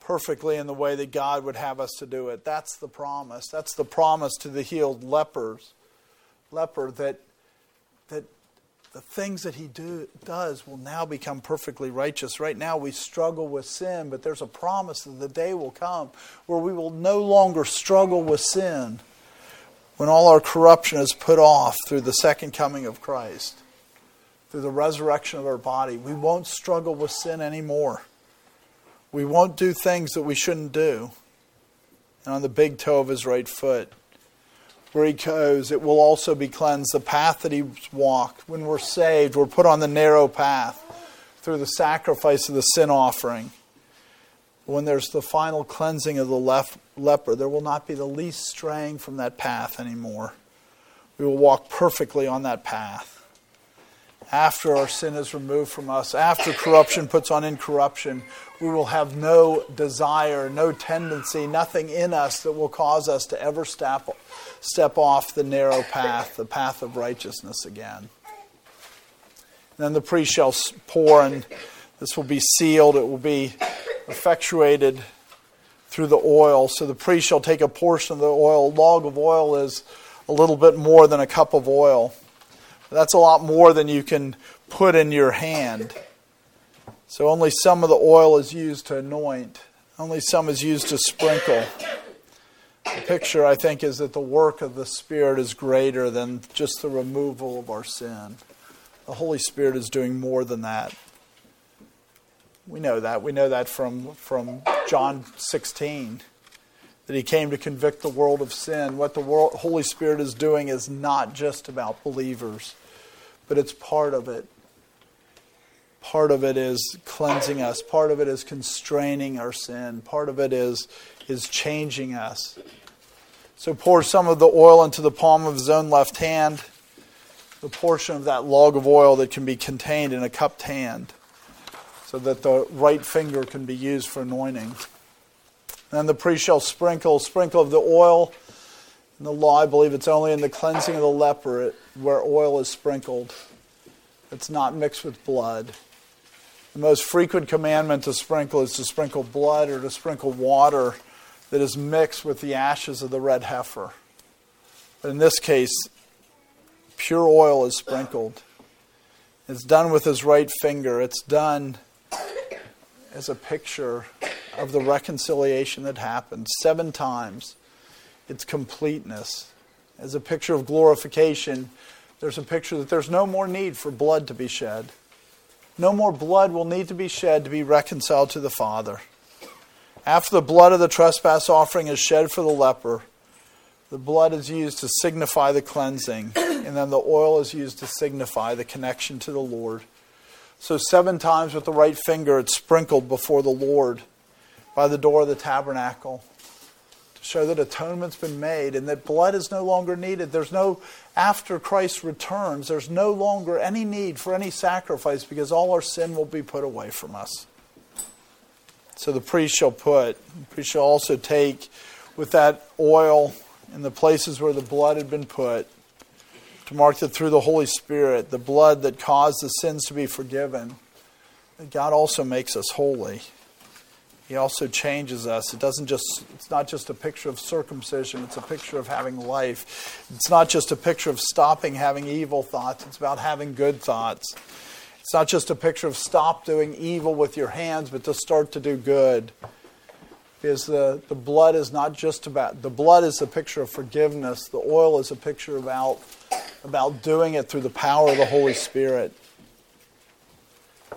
B: Perfectly in the way that God would have us to do it. That's the promise. That's the promise to the healed lepers, leper that that the things that he do, does will now become perfectly righteous. Right now we struggle with sin, but there's a promise that the day will come where we will no longer struggle with sin when all our corruption is put off through the second coming of Christ, through the resurrection of our body, we won't struggle with sin anymore. We won't do things that we shouldn't do. And on the big toe of his right foot, where he goes, it will also be cleansed. The path that he's walked. When we're saved, we're put on the narrow path through the sacrifice of the sin offering. When there's the final cleansing of the left leper, there will not be the least straying from that path anymore. We will walk perfectly on that path. After our sin is removed from us, after corruption puts on incorruption, we will have no desire, no tendency, nothing in us that will cause us to ever step, step off the narrow path, the path of righteousness again. And then the priest shall pour, and this will be sealed, it will be effectuated through the oil. So the priest shall take a portion of the oil. A log of oil is a little bit more than a cup of oil. That's a lot more than you can put in your hand. So only some of the oil is used to anoint, only some is used to sprinkle. The picture, I think, is that the work of the Spirit is greater than just the removal of our sin. The Holy Spirit is doing more than that. We know that. We know that from, from John 16, that he came to convict the world of sin. What the world, Holy Spirit is doing is not just about believers, but it's part of it. Part of it is cleansing us. Part of it is constraining our sin. Part of it is, is changing us. So pour some of the oil into the palm of his own left hand, the portion of that log of oil that can be contained in a cupped hand so that the right finger can be used for anointing. Then the priest shall sprinkle, sprinkle of the oil. In the law, I believe it's only in the cleansing of the leper where oil is sprinkled. It's not mixed with blood. The most frequent commandment to sprinkle is to sprinkle blood or to sprinkle water that is mixed with the ashes of the red heifer. But in this case, pure oil is sprinkled. It's done with his right finger. It's done as a picture of the reconciliation that happened seven times, its completeness. As a picture of glorification, there's a picture that there's no more need for blood to be shed. No more blood will need to be shed to be reconciled to the Father. After the blood of the trespass offering is shed for the leper, the blood is used to signify the cleansing, and then the oil is used to signify the connection to the Lord. So, seven times with the right finger, it's sprinkled before the Lord by the door of the tabernacle to show that atonement's been made and that blood is no longer needed. There's no, after Christ returns, there's no longer any need for any sacrifice because all our sin will be put away from us. So the priest shall put, the priest shall also take with that oil in the places where the blood had been put to mark that through the Holy Spirit, the blood that caused the sins to be forgiven, God also makes us holy. He also changes us. It doesn't just it's not just a picture of circumcision, it's a picture of having life. It's not just a picture of stopping having evil thoughts, it's about having good thoughts. It's not just a picture of stop doing evil with your hands, but to start to do good. Because the, the blood is not just about the blood is a picture of forgiveness. The oil is a picture about about doing it through the power of the Holy Spirit.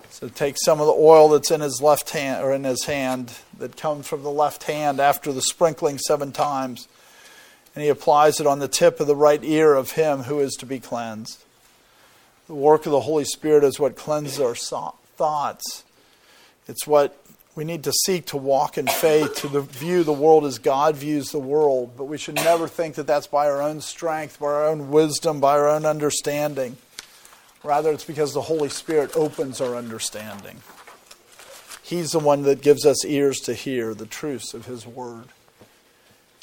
B: So take some of the oil that's in his left hand or in his hand that comes from the left hand after the sprinkling seven times, and he applies it on the tip of the right ear of him who is to be cleansed. The work of the Holy Spirit is what cleanses our thoughts. It's what we need to seek to walk in faith, to view the world as God views the world. But we should never think that that's by our own strength, by our own wisdom, by our own understanding. Rather, it's because the Holy Spirit opens our understanding. He's the one that gives us ears to hear the truths of His Word.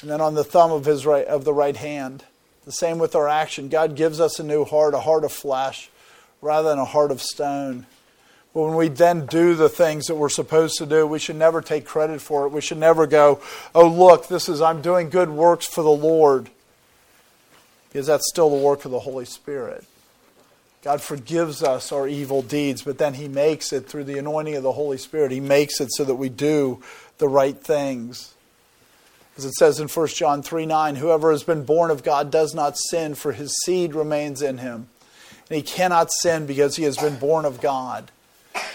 B: And then on the thumb of, his right, of the right hand, the same with our action. God gives us a new heart, a heart of flesh, rather than a heart of stone. When we then do the things that we're supposed to do, we should never take credit for it. We should never go, oh, look, this is, I'm doing good works for the Lord. Because that's still the work of the Holy Spirit. God forgives us our evil deeds, but then He makes it through the anointing of the Holy Spirit. He makes it so that we do the right things. As it says in 1 John 3 9, whoever has been born of God does not sin, for his seed remains in him. And he cannot sin because he has been born of God.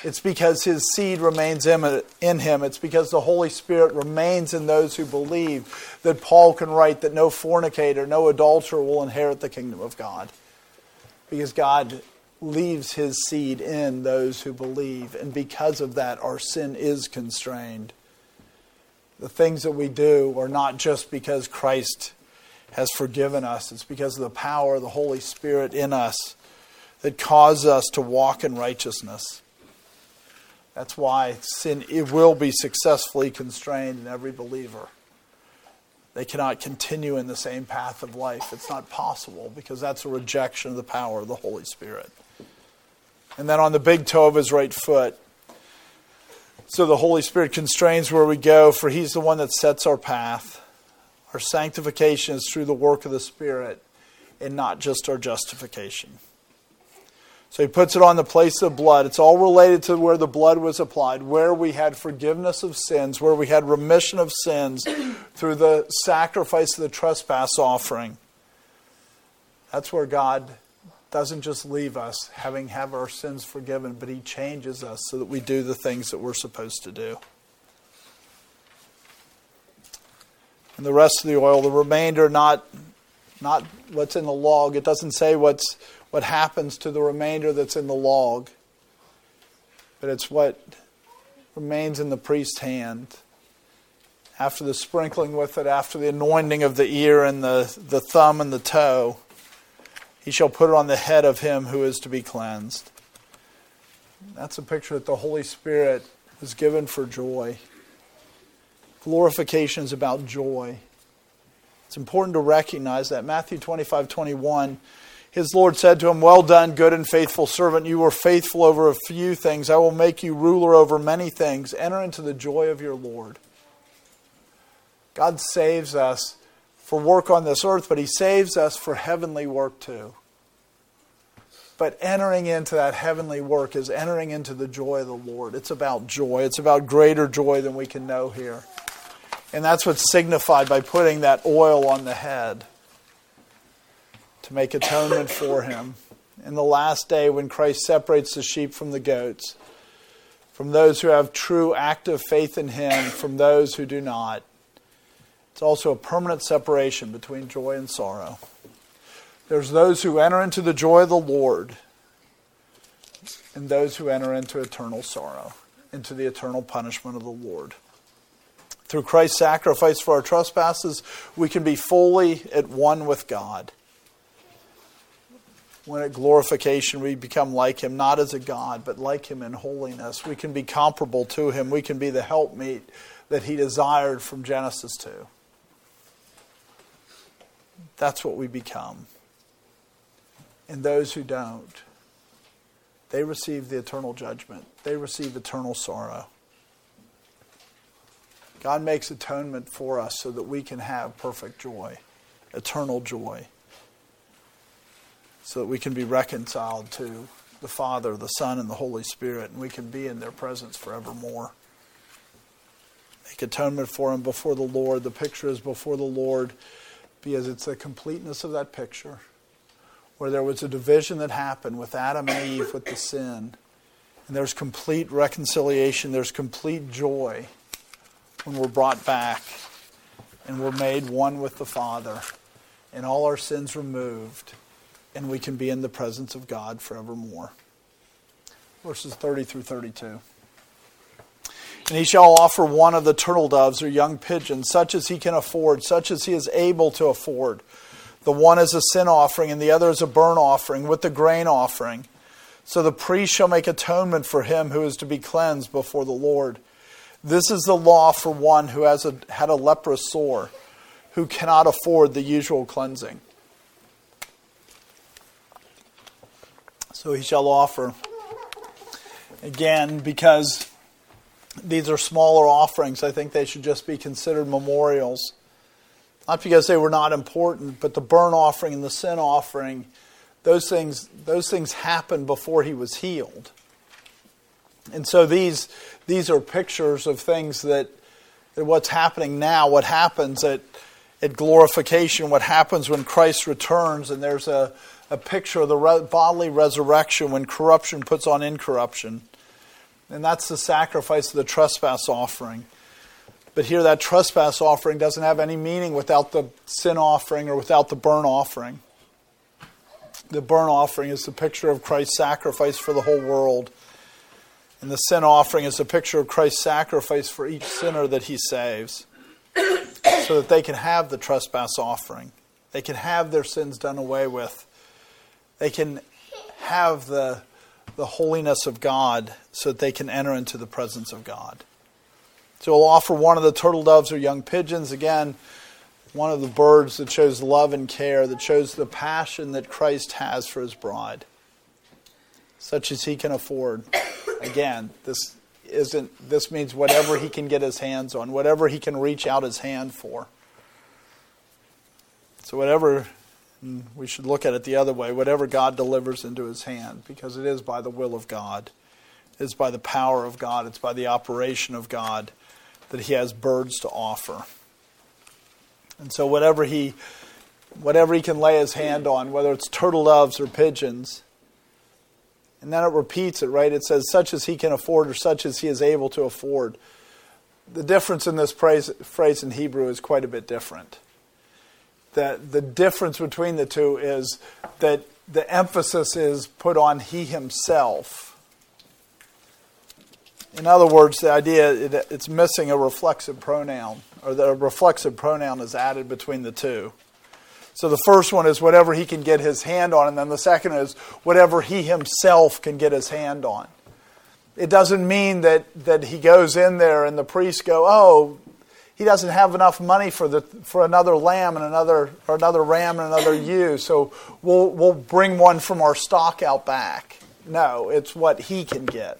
B: It's because his seed remains in him. It's because the Holy Spirit remains in those who believe that Paul can write that no fornicator, no adulterer will inherit the kingdom of God. Because God leaves his seed in those who believe. And because of that, our sin is constrained. The things that we do are not just because Christ has forgiven us, it's because of the power of the Holy Spirit in us that cause us to walk in righteousness. That's why sin it will be successfully constrained in every believer. They cannot continue in the same path of life. It's not possible because that's a rejection of the power of the Holy Spirit. And then on the big toe of his right foot, so the Holy Spirit constrains where we go, for he's the one that sets our path. Our sanctification is through the work of the Spirit and not just our justification. So he puts it on the place of blood. It's all related to where the blood was applied, where we had forgiveness of sins, where we had remission of sins through the sacrifice of the trespass offering. That's where God doesn't just leave us having have our sins forgiven, but he changes us so that we do the things that we're supposed to do. And the rest of the oil, the remainder not not what's in the log. It doesn't say what's what happens to the remainder that's in the log, but it's what remains in the priest's hand. After the sprinkling with it, after the anointing of the ear and the, the thumb and the toe, he shall put it on the head of him who is to be cleansed. That's a picture that the Holy Spirit is given for joy. Glorification is about joy. It's important to recognize that. Matthew 25 21 his Lord said to him, Well done, good and faithful servant. You were faithful over a few things. I will make you ruler over many things. Enter into the joy of your Lord. God saves us for work on this earth, but He saves us for heavenly work too. But entering into that heavenly work is entering into the joy of the Lord. It's about joy, it's about greater joy than we can know here. And that's what's signified by putting that oil on the head to make atonement for him. In the last day, when Christ separates the sheep from the goats, from those who have true active faith in him, from those who do not, it's also a permanent separation between joy and sorrow. There's those who enter into the joy of the Lord, and those who enter into eternal sorrow, into the eternal punishment of the Lord. Through Christ's sacrifice for our trespasses, we can be fully at one with God when at glorification we become like him, not as a God, but like him in holiness. We can be comparable to him. We can be the helpmeet that he desired from Genesis 2. That's what we become. And those who don't, they receive the eternal judgment, they receive eternal sorrow. God makes atonement for us so that we can have perfect joy, eternal joy so that we can be reconciled to the Father, the Son, and the Holy Spirit, and we can be in their presence forevermore. Make atonement for him before the Lord. The picture is before the Lord because it's the completeness of that picture where there was a division that happened with Adam and Eve with the sin. And there's complete reconciliation, there's complete joy when we're brought back and we're made one with the Father and all our sins removed and we can be in the presence of God forevermore. Verses 30 through 32. And he shall offer one of the turtle doves or young pigeons, such as he can afford, such as he is able to afford. The one is a sin offering, and the other is a burnt offering with the grain offering. So the priest shall make atonement for him who is to be cleansed before the Lord. This is the law for one who has a, had a leprous sore, who cannot afford the usual cleansing. So he shall offer. Again, because these are smaller offerings, I think they should just be considered memorials. Not because they were not important, but the burnt offering and the sin offering, those things, those things happened before he was healed. And so these, these are pictures of things that, that what's happening now, what happens at, at glorification, what happens when Christ returns, and there's a, a picture of the re- bodily resurrection when corruption puts on incorruption. And that's the sacrifice of the trespass offering. But here, that trespass offering doesn't have any meaning without the sin offering or without the burnt offering. The burnt offering is the picture of Christ's sacrifice for the whole world. And the sin offering is a picture of Christ's sacrifice for each sinner that he saves so that they can have the trespass offering. They can have their sins done away with. They can have the, the holiness of God so that they can enter into the presence of God. So we'll offer one of the turtle doves or young pigeons. Again, one of the birds that shows love and care, that shows the passion that Christ has for his bride, such as he can afford. Again, this isn't this means whatever he can get his hands on, whatever he can reach out his hand for. So whatever we should look at it the other way, whatever God delivers into his hand, because it is by the will of God. It is by the power of God, it's by the operation of God that he has birds to offer. And so whatever he whatever he can lay his hand on, whether it's turtle doves or pigeons, and then it repeats it, right? It says, such as he can afford or such as he is able to afford. The difference in this phrase, phrase in Hebrew is quite a bit different. That the difference between the two is that the emphasis is put on he himself. In other words, the idea it, it's missing a reflexive pronoun, or the reflexive pronoun is added between the two. So the first one is whatever he can get his hand on, and then the second is whatever he himself can get his hand on. It doesn't mean that, that he goes in there and the priests go, oh, he doesn't have enough money for the for another lamb and another or another ram and another ewe, so we'll we'll bring one from our stock out back. No, it's what he can get.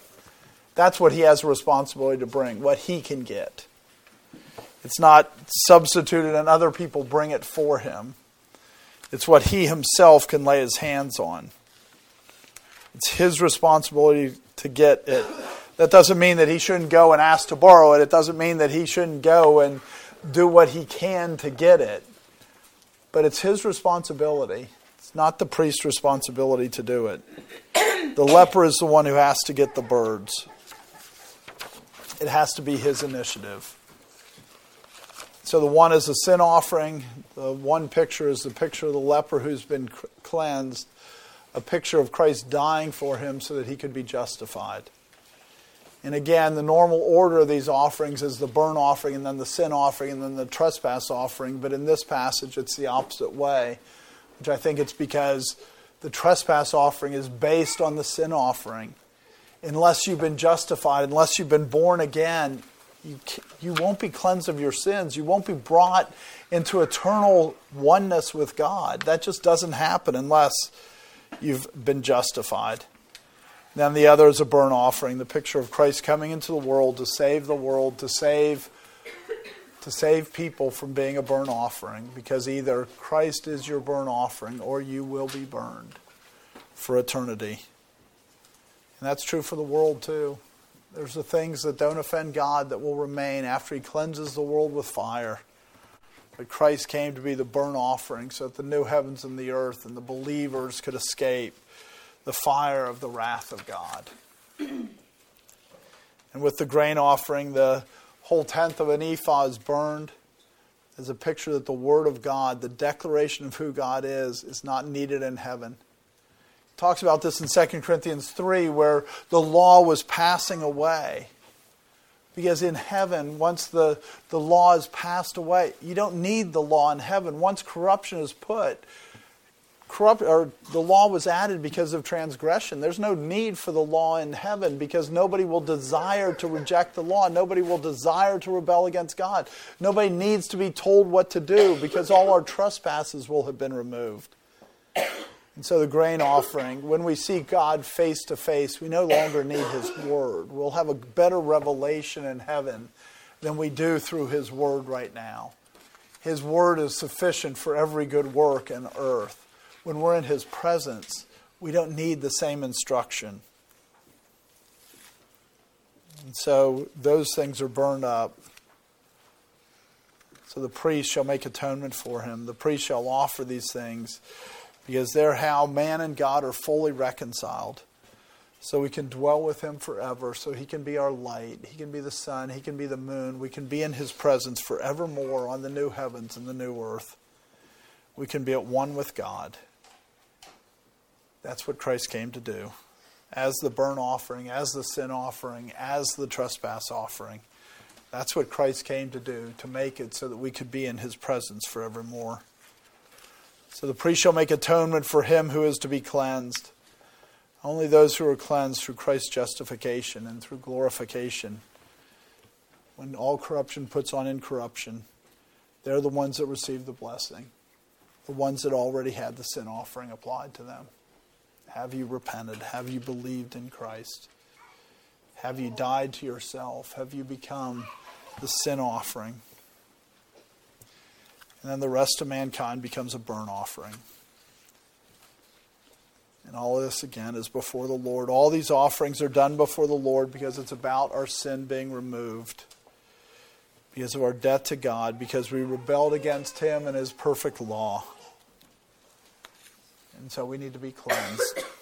B: That's what he has a responsibility to bring, what he can get. It's not substituted and other people bring it for him. It's what he himself can lay his hands on. It's his responsibility to get it. That doesn't mean that he shouldn't go and ask to borrow it. It doesn't mean that he shouldn't go and do what he can to get it. But it's his responsibility. It's not the priest's responsibility to do it. The leper is the one who has to get the birds. It has to be his initiative. So the one is a sin offering. The one picture is the picture of the leper who's been cleansed, a picture of Christ dying for him so that he could be justified. And again, the normal order of these offerings is the burnt offering, and then the sin offering, and then the trespass offering. But in this passage, it's the opposite way, which I think it's because the trespass offering is based on the sin offering. Unless you've been justified, unless you've been born again, you, you won't be cleansed of your sins. You won't be brought into eternal oneness with God. That just doesn't happen unless you've been justified. Then the other is a burnt offering, the picture of Christ coming into the world to save the world, to save to save people from being a burnt offering, because either Christ is your burnt offering or you will be burned for eternity. And that's true for the world too. There's the things that don't offend God that will remain after He cleanses the world with fire. But Christ came to be the burnt offering so that the new heavens and the earth and the believers could escape the fire of the wrath of God. and with the grain offering, the whole tenth of an ephah is burned as a picture that the Word of God, the declaration of who God is, is not needed in heaven talks about this in 2 Corinthians 3, where the law was passing away. Because in heaven, once the, the law is passed away, you don't need the law in heaven. Once corruption is put, corrupt or the law was added because of transgression. There's no need for the law in heaven because nobody will desire to reject the law. Nobody will desire to rebel against God. Nobody needs to be told what to do because all our trespasses will have been removed. And so the grain offering, when we see God face to face, we no longer need His Word. We'll have a better revelation in heaven than we do through His Word right now. His Word is sufficient for every good work in earth. When we're in His presence, we don't need the same instruction. And so those things are burned up. So the priest shall make atonement for him. The priest shall offer these things because they're how man and God are fully reconciled. so we can dwell with him forever, so he can be our light, he can be the sun, he can be the moon, we can be in his presence forevermore on the new heavens and the new earth. We can be at one with God. That's what Christ came to do. As the burnt offering, as the sin offering, as the trespass offering. That's what Christ came to do, to make it so that we could be in his presence forevermore. So the priest shall make atonement for him who is to be cleansed. Only those who are cleansed through Christ's justification and through glorification, when all corruption puts on incorruption, they're the ones that receive the blessing, the ones that already had the sin offering applied to them. Have you repented? Have you believed in Christ? Have you died to yourself? Have you become the sin offering? And then the rest of mankind becomes a burnt offering. And all this, again, is before the Lord. All these offerings are done before the Lord because it's about our sin being removed, because of our debt to God, because we rebelled against Him and His perfect law. And so we need to be cleansed.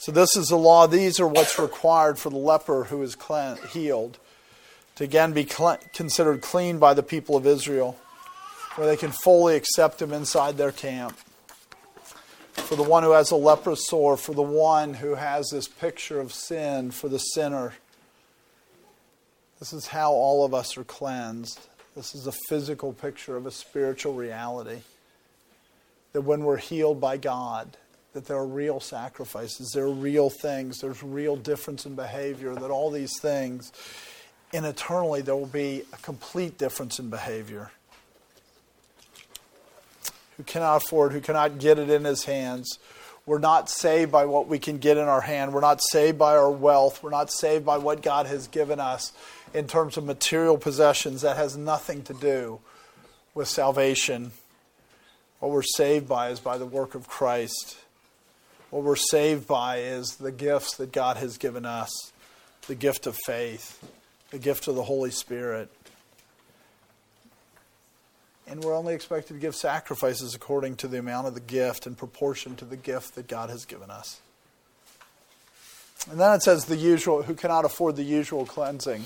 B: So, this is the law. These are what's required for the leper who is healed to again be considered clean by the people of Israel, where they can fully accept Him inside their camp for the one who has a leprous sore, for the one who has this picture of sin, for the sinner. This is how all of us are cleansed. This is a physical picture of a spiritual reality. That when we're healed by God, that there are real sacrifices, there are real things, there's real difference in behavior, that all these things, and eternally there will be a complete difference in behavior who cannot afford, who cannot get it in his hands. We're not saved by what we can get in our hand. We're not saved by our wealth. We're not saved by what God has given us in terms of material possessions. That has nothing to do with salvation. What we're saved by is by the work of Christ. What we're saved by is the gifts that God has given us the gift of faith, the gift of the Holy Spirit and we're only expected to give sacrifices according to the amount of the gift in proportion to the gift that God has given us. And then it says the usual, who cannot afford the usual cleansing.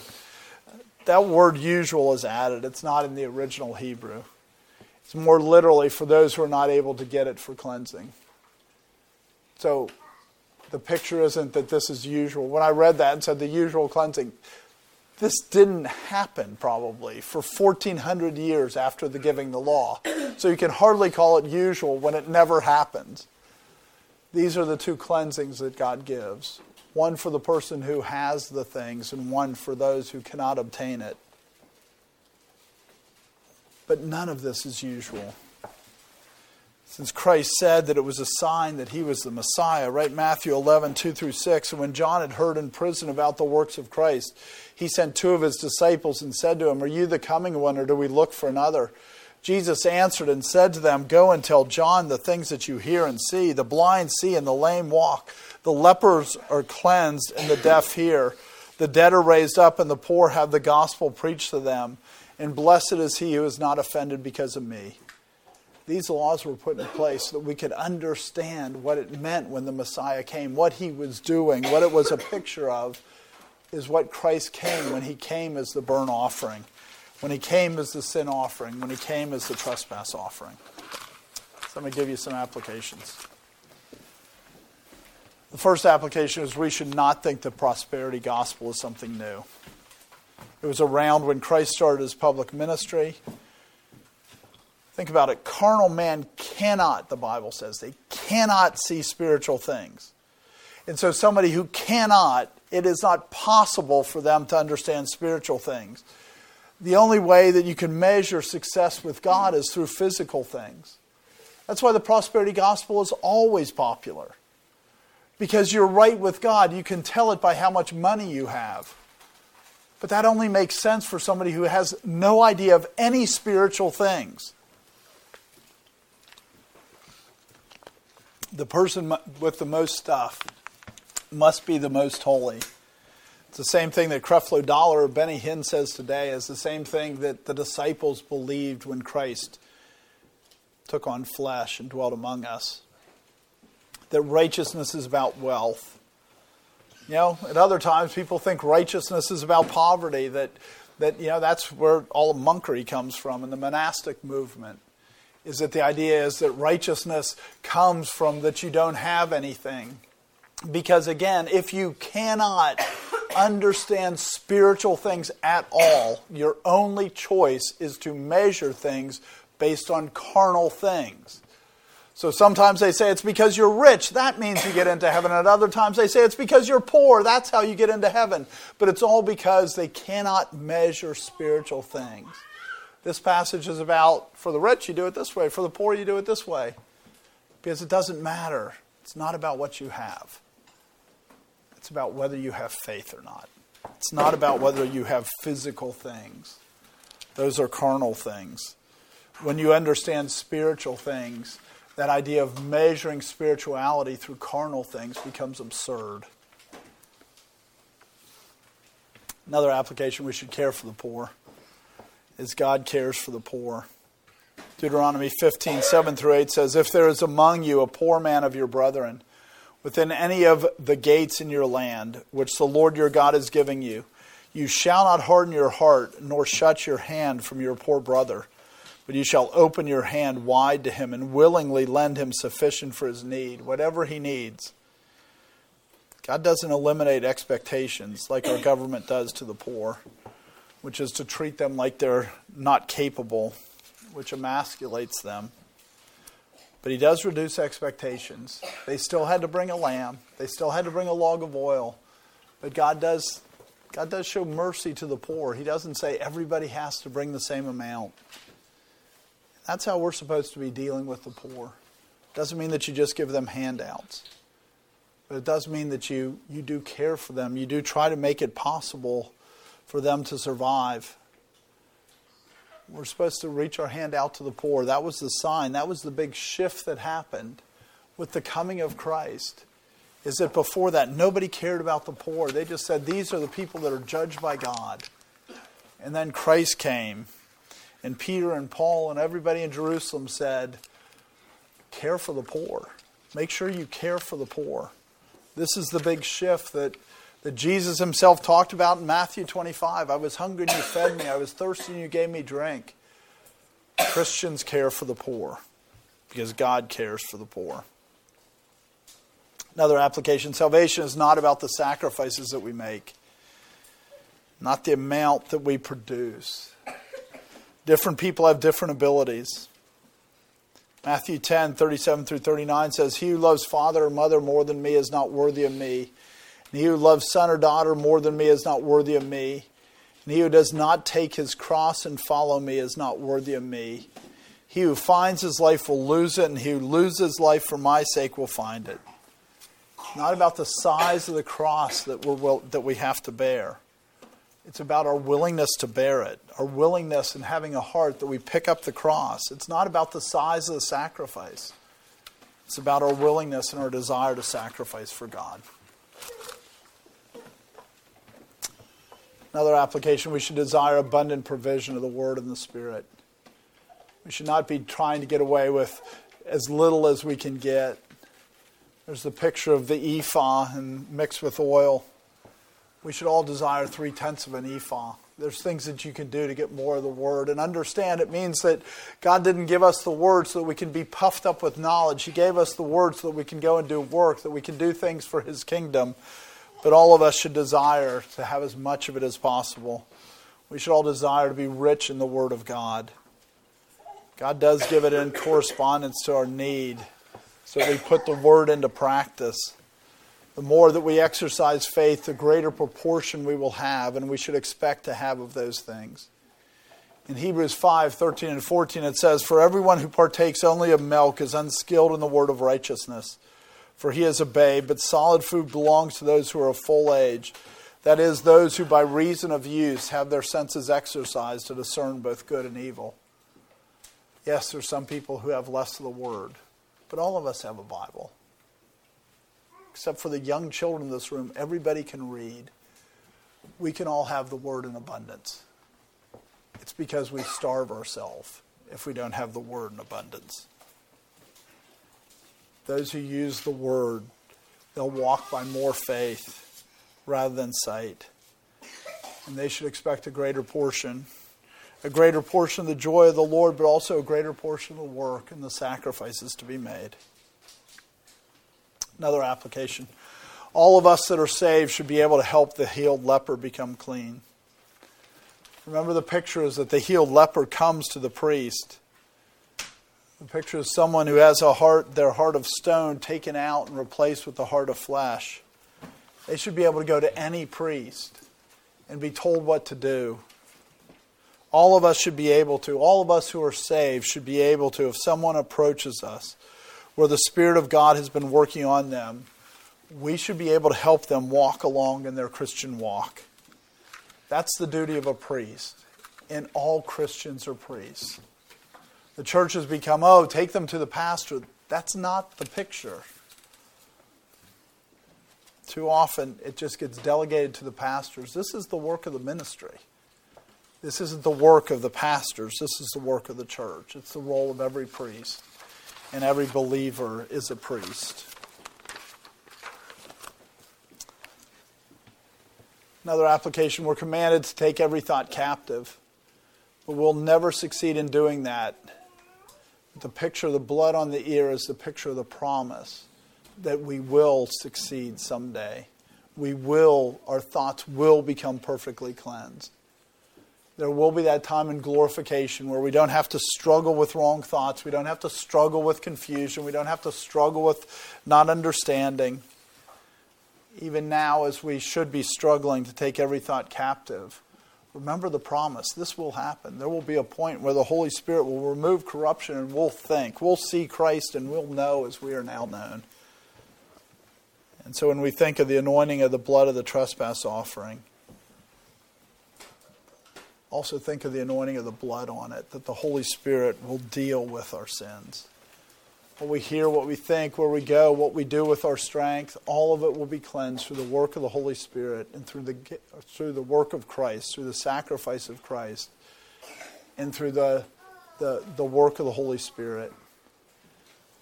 B: That word usual is added. It's not in the original Hebrew. It's more literally for those who are not able to get it for cleansing. So the picture isn't that this is usual. When I read that and said the usual cleansing, this didn't happen probably for 1400 years after the giving the law. So you can hardly call it usual when it never happened. These are the two cleansings that God gives one for the person who has the things, and one for those who cannot obtain it. But none of this is usual. Since Christ said that it was a sign that he was the Messiah, right? Matthew 11, 2 through 6. And when John had heard in prison about the works of Christ, he sent two of his disciples and said to him, Are you the coming one, or do we look for another? Jesus answered and said to them, Go and tell John the things that you hear and see. The blind see and the lame walk. The lepers are cleansed and the deaf hear. The dead are raised up and the poor have the gospel preached to them. And blessed is he who is not offended because of me. These laws were put in place so that we could understand what it meant when the Messiah came, what he was doing, what it was a picture of, is what Christ came when he came as the burnt offering, when he came as the sin offering, when he came as the trespass offering. So let me give you some applications. The first application is we should not think the prosperity gospel is something new. It was around when Christ started his public ministry. Think about it. Carnal man cannot, the Bible says, they cannot see spiritual things. And so, somebody who cannot, it is not possible for them to understand spiritual things. The only way that you can measure success with God is through physical things. That's why the prosperity gospel is always popular. Because you're right with God, you can tell it by how much money you have. But that only makes sense for somebody who has no idea of any spiritual things. the person with the most stuff must be the most holy. It's the same thing that Creflo Dollar or Benny Hinn says today. Is the same thing that the disciples believed when Christ took on flesh and dwelt among us. That righteousness is about wealth. You know, at other times people think righteousness is about poverty, that, that you know, that's where all the monkery comes from in the monastic movement. Is that the idea is that righteousness comes from that you don't have anything. Because again, if you cannot understand spiritual things at all, your only choice is to measure things based on carnal things. So sometimes they say it's because you're rich, that means you get into heaven. And other times they say it's because you're poor, that's how you get into heaven. But it's all because they cannot measure spiritual things. This passage is about for the rich, you do it this way, for the poor, you do it this way. Because it doesn't matter. It's not about what you have, it's about whether you have faith or not. It's not about whether you have physical things, those are carnal things. When you understand spiritual things, that idea of measuring spirituality through carnal things becomes absurd. Another application we should care for the poor is God cares for the poor. Deuteronomy 15, 7 through 8 says, If there is among you a poor man of your brethren, within any of the gates in your land, which the Lord your God is giving you, you shall not harden your heart, nor shut your hand from your poor brother but you shall open your hand wide to him and willingly lend him sufficient for his need, whatever he needs. God doesn't eliminate expectations like our government does to the poor, which is to treat them like they're not capable, which emasculates them. But he does reduce expectations. They still had to bring a lamb, they still had to bring a log of oil. But God does God does show mercy to the poor. He doesn't say everybody has to bring the same amount. That's how we're supposed to be dealing with the poor. Doesn't mean that you just give them handouts, but it does mean that you, you do care for them. You do try to make it possible for them to survive. We're supposed to reach our hand out to the poor. That was the sign. That was the big shift that happened with the coming of Christ. Is that before that, nobody cared about the poor. They just said, These are the people that are judged by God. And then Christ came and Peter and Paul and everybody in Jerusalem said, Care for the poor. Make sure you care for the poor. This is the big shift that, that Jesus himself talked about in Matthew 25. I was hungry and you fed me. I was thirsty and you gave me drink. Christians care for the poor because God cares for the poor. Another application salvation is not about the sacrifices that we make, not the amount that we produce. Different people have different abilities. Matthew 10, 37 through 39 says, He who loves father or mother more than me is not worthy of me. And he who loves son or daughter more than me is not worthy of me. And he who does not take his cross and follow me is not worthy of me. He who finds his life will lose it, and he who loses life for my sake will find it. Not about the size of the cross that, we're, that we have to bear. It's about our willingness to bear it, our willingness and having a heart that we pick up the cross. It's not about the size of the sacrifice, it's about our willingness and our desire to sacrifice for God. Another application we should desire abundant provision of the Word and the Spirit. We should not be trying to get away with as little as we can get. There's the picture of the ephah and mixed with oil we should all desire three tenths of an ephah. There's things that you can do to get more of the word. And understand it means that God didn't give us the word so that we can be puffed up with knowledge. He gave us the word so that we can go and do work, that we can do things for His kingdom. But all of us should desire to have as much of it as possible. We should all desire to be rich in the Word of God. God does give it in correspondence to our need, so we put the Word into practice. The more that we exercise faith, the greater proportion we will have, and we should expect to have of those things. In Hebrews 5 13 and 14, it says, For everyone who partakes only of milk is unskilled in the word of righteousness, for he is a babe, but solid food belongs to those who are of full age. That is, those who by reason of use have their senses exercised to discern both good and evil. Yes, there's some people who have less of the word, but all of us have a Bible except for the young children in this room, everybody can read. We can all have the word in abundance. It's because we starve ourselves if we don't have the word in abundance. Those who use the word, they'll walk by more faith. rather than sight. And they should expect a greater portion. A greater portion of the joy of the Lord, but also a greater portion of the work and the sacrifices to be made. Another application. All of us that are saved should be able to help the healed leper become clean. Remember, the picture is that the healed leper comes to the priest. The picture is someone who has a heart, their heart of stone taken out and replaced with the heart of flesh. They should be able to go to any priest and be told what to do. All of us should be able to, all of us who are saved should be able to, if someone approaches us where the Spirit of God has been working on them, we should be able to help them walk along in their Christian walk. That's the duty of a priest. And all Christians are priests. The church has become, oh, take them to the pastor. That's not the picture. Too often it just gets delegated to the pastors. This is the work of the ministry. This isn't the work of the pastors. This is the work of the church. It's the role of every priest. And every believer is a priest. Another application, we're commanded to take every thought captive, but we'll never succeed in doing that. The picture of the blood on the ear is the picture of the promise that we will succeed someday. We will, our thoughts will become perfectly cleansed. There will be that time in glorification where we don't have to struggle with wrong thoughts. We don't have to struggle with confusion. We don't have to struggle with not understanding even now as we should be struggling to take every thought captive, remember the promise. This will happen. There will be a point where the Holy Spirit will remove corruption and we'll think. We'll see Christ and we'll know as we are now known. And so when we think of the anointing of the blood of the trespass offering, also think of the anointing of the blood on it, that the Holy Spirit will deal with our sins what we hear, what we think, where we go, what we do with our strength, all of it will be cleansed through the work of the Holy Spirit and through the, through the work of Christ, through the sacrifice of Christ, and through the, the, the work of the Holy Spirit.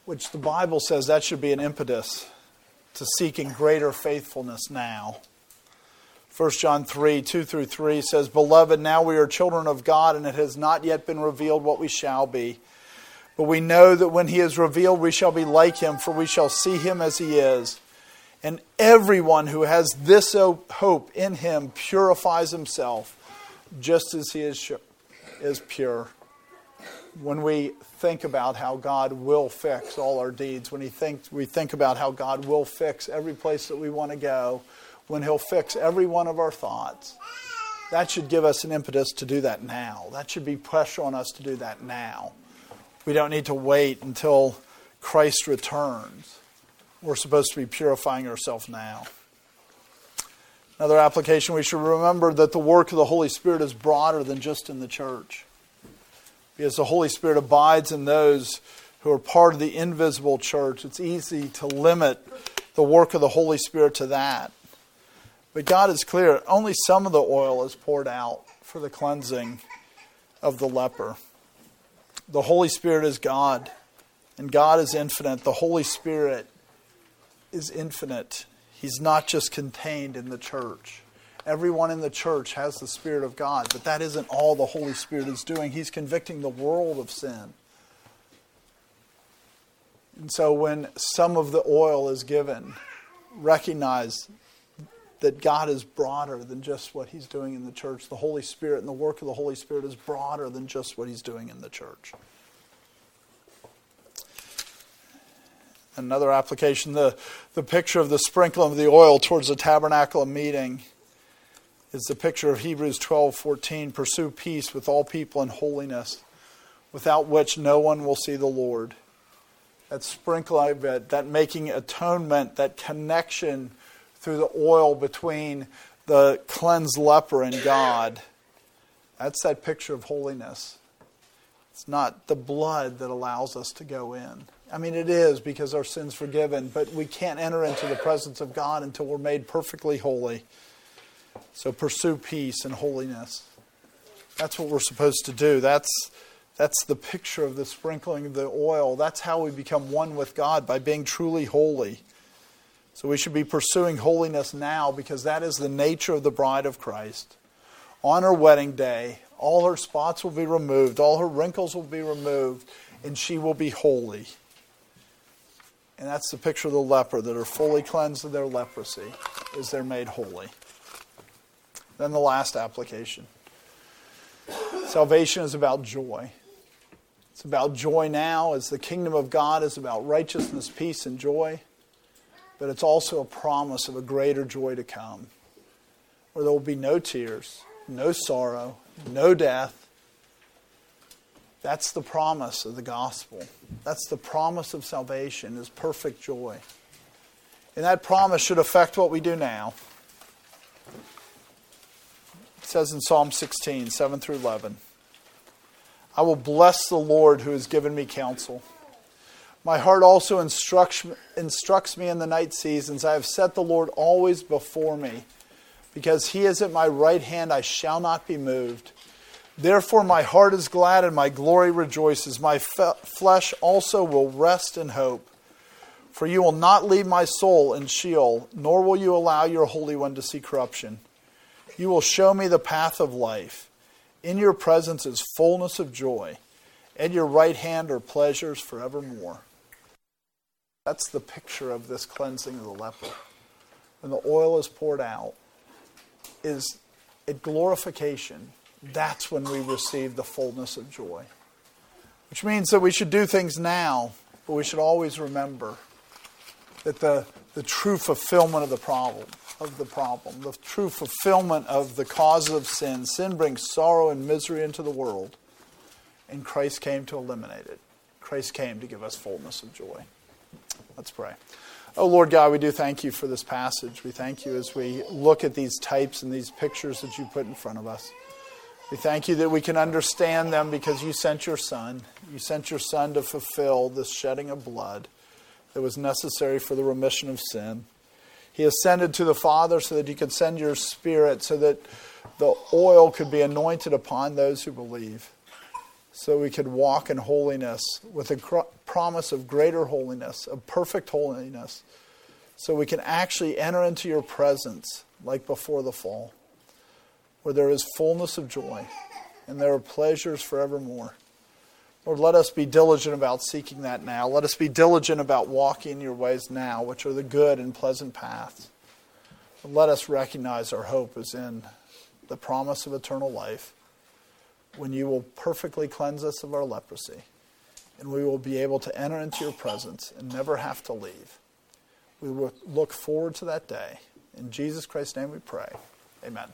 B: Which the Bible says that should be an impetus to seeking greater faithfulness now. 1 John 3 2 through 3 says, Beloved, now we are children of God, and it has not yet been revealed what we shall be. But we know that when he is revealed, we shall be like him, for we shall see him as he is. And everyone who has this hope in him purifies himself just as he is, is pure. When we think about how God will fix all our deeds, when he think, we think about how God will fix every place that we want to go, when he'll fix every one of our thoughts, that should give us an impetus to do that now. That should be pressure on us to do that now. We don't need to wait until Christ returns. We're supposed to be purifying ourselves now. Another application, we should remember that the work of the Holy Spirit is broader than just in the church. Because the Holy Spirit abides in those who are part of the invisible church, it's easy to limit the work of the Holy Spirit to that. But God is clear only some of the oil is poured out for the cleansing of the leper. The Holy Spirit is God, and God is infinite. The Holy Spirit is infinite. He's not just contained in the church. Everyone in the church has the Spirit of God, but that isn't all the Holy Spirit is doing. He's convicting the world of sin. And so when some of the oil is given, recognize that God is broader than just what He's doing in the church. The Holy Spirit and the work of the Holy Spirit is broader than just what He's doing in the church. Another application the, the picture of the sprinkling of the oil towards the tabernacle of meeting is the picture of Hebrews 12 14. Pursue peace with all people and holiness, without which no one will see the Lord. That sprinkling, that, that making atonement, that connection through the oil between the cleansed leper and God. That's that picture of holiness. It's not the blood that allows us to go in. I mean, it is because our sin's forgiven, but we can't enter into the presence of God until we're made perfectly holy. So pursue peace and holiness. That's what we're supposed to do. That's, that's the picture of the sprinkling of the oil. That's how we become one with God by being truly holy. So we should be pursuing holiness now because that is the nature of the bride of Christ. On her wedding day, all her spots will be removed, all her wrinkles will be removed, and she will be holy. And that's the picture of the leper that are fully cleansed of their leprosy as they're made holy. Then the last application. Salvation is about joy. It's about joy now, as the kingdom of God is about righteousness, peace, and joy. But it's also a promise of a greater joy to come, where there will be no tears, no sorrow, no death. That's the promise of the gospel. That's the promise of salvation, is perfect joy. And that promise should affect what we do now. It says in Psalm 16, 7 through 11. I will bless the Lord who has given me counsel. My heart also instructs, instructs me in the night seasons. I have set the Lord always before me. Because he is at my right hand, I shall not be moved. Therefore, my heart is glad and my glory rejoices. My flesh also will rest in hope. For you will not leave my soul in Sheol, nor will you allow your Holy One to see corruption. You will show me the path of life. In your presence is fullness of joy. At your right hand are pleasures forevermore. That's the picture of this cleansing of the leper. When the oil is poured out, is at glorification. That's when we receive the fullness of joy. Which means that we should do things now, but we should always remember that the, the true fulfillment of the problem of the problem, the true fulfillment of the cause of sin. Sin brings sorrow and misery into the world, and Christ came to eliminate it. Christ came to give us fullness of joy. Let's pray. Oh, Lord God, we do thank you for this passage. We thank you as we look at these types and these pictures that you put in front of us. We thank you that we can understand them because you sent your Son. You sent your Son to fulfill this shedding of blood that was necessary for the remission of sin. He ascended to the Father so that He could send your Spirit, so that the oil could be anointed upon those who believe, so we could walk in holiness with a promise of greater holiness, of perfect holiness, so we can actually enter into your presence like before the fall, where there is fullness of joy and there are pleasures forevermore. Lord, let us be diligent about seeking that now. Let us be diligent about walking your ways now, which are the good and pleasant paths. Let us recognize our hope is in the promise of eternal life when you will perfectly cleanse us of our leprosy and we will be able to enter into your presence and never have to leave. We will look forward to that day. In Jesus Christ's name we pray. Amen.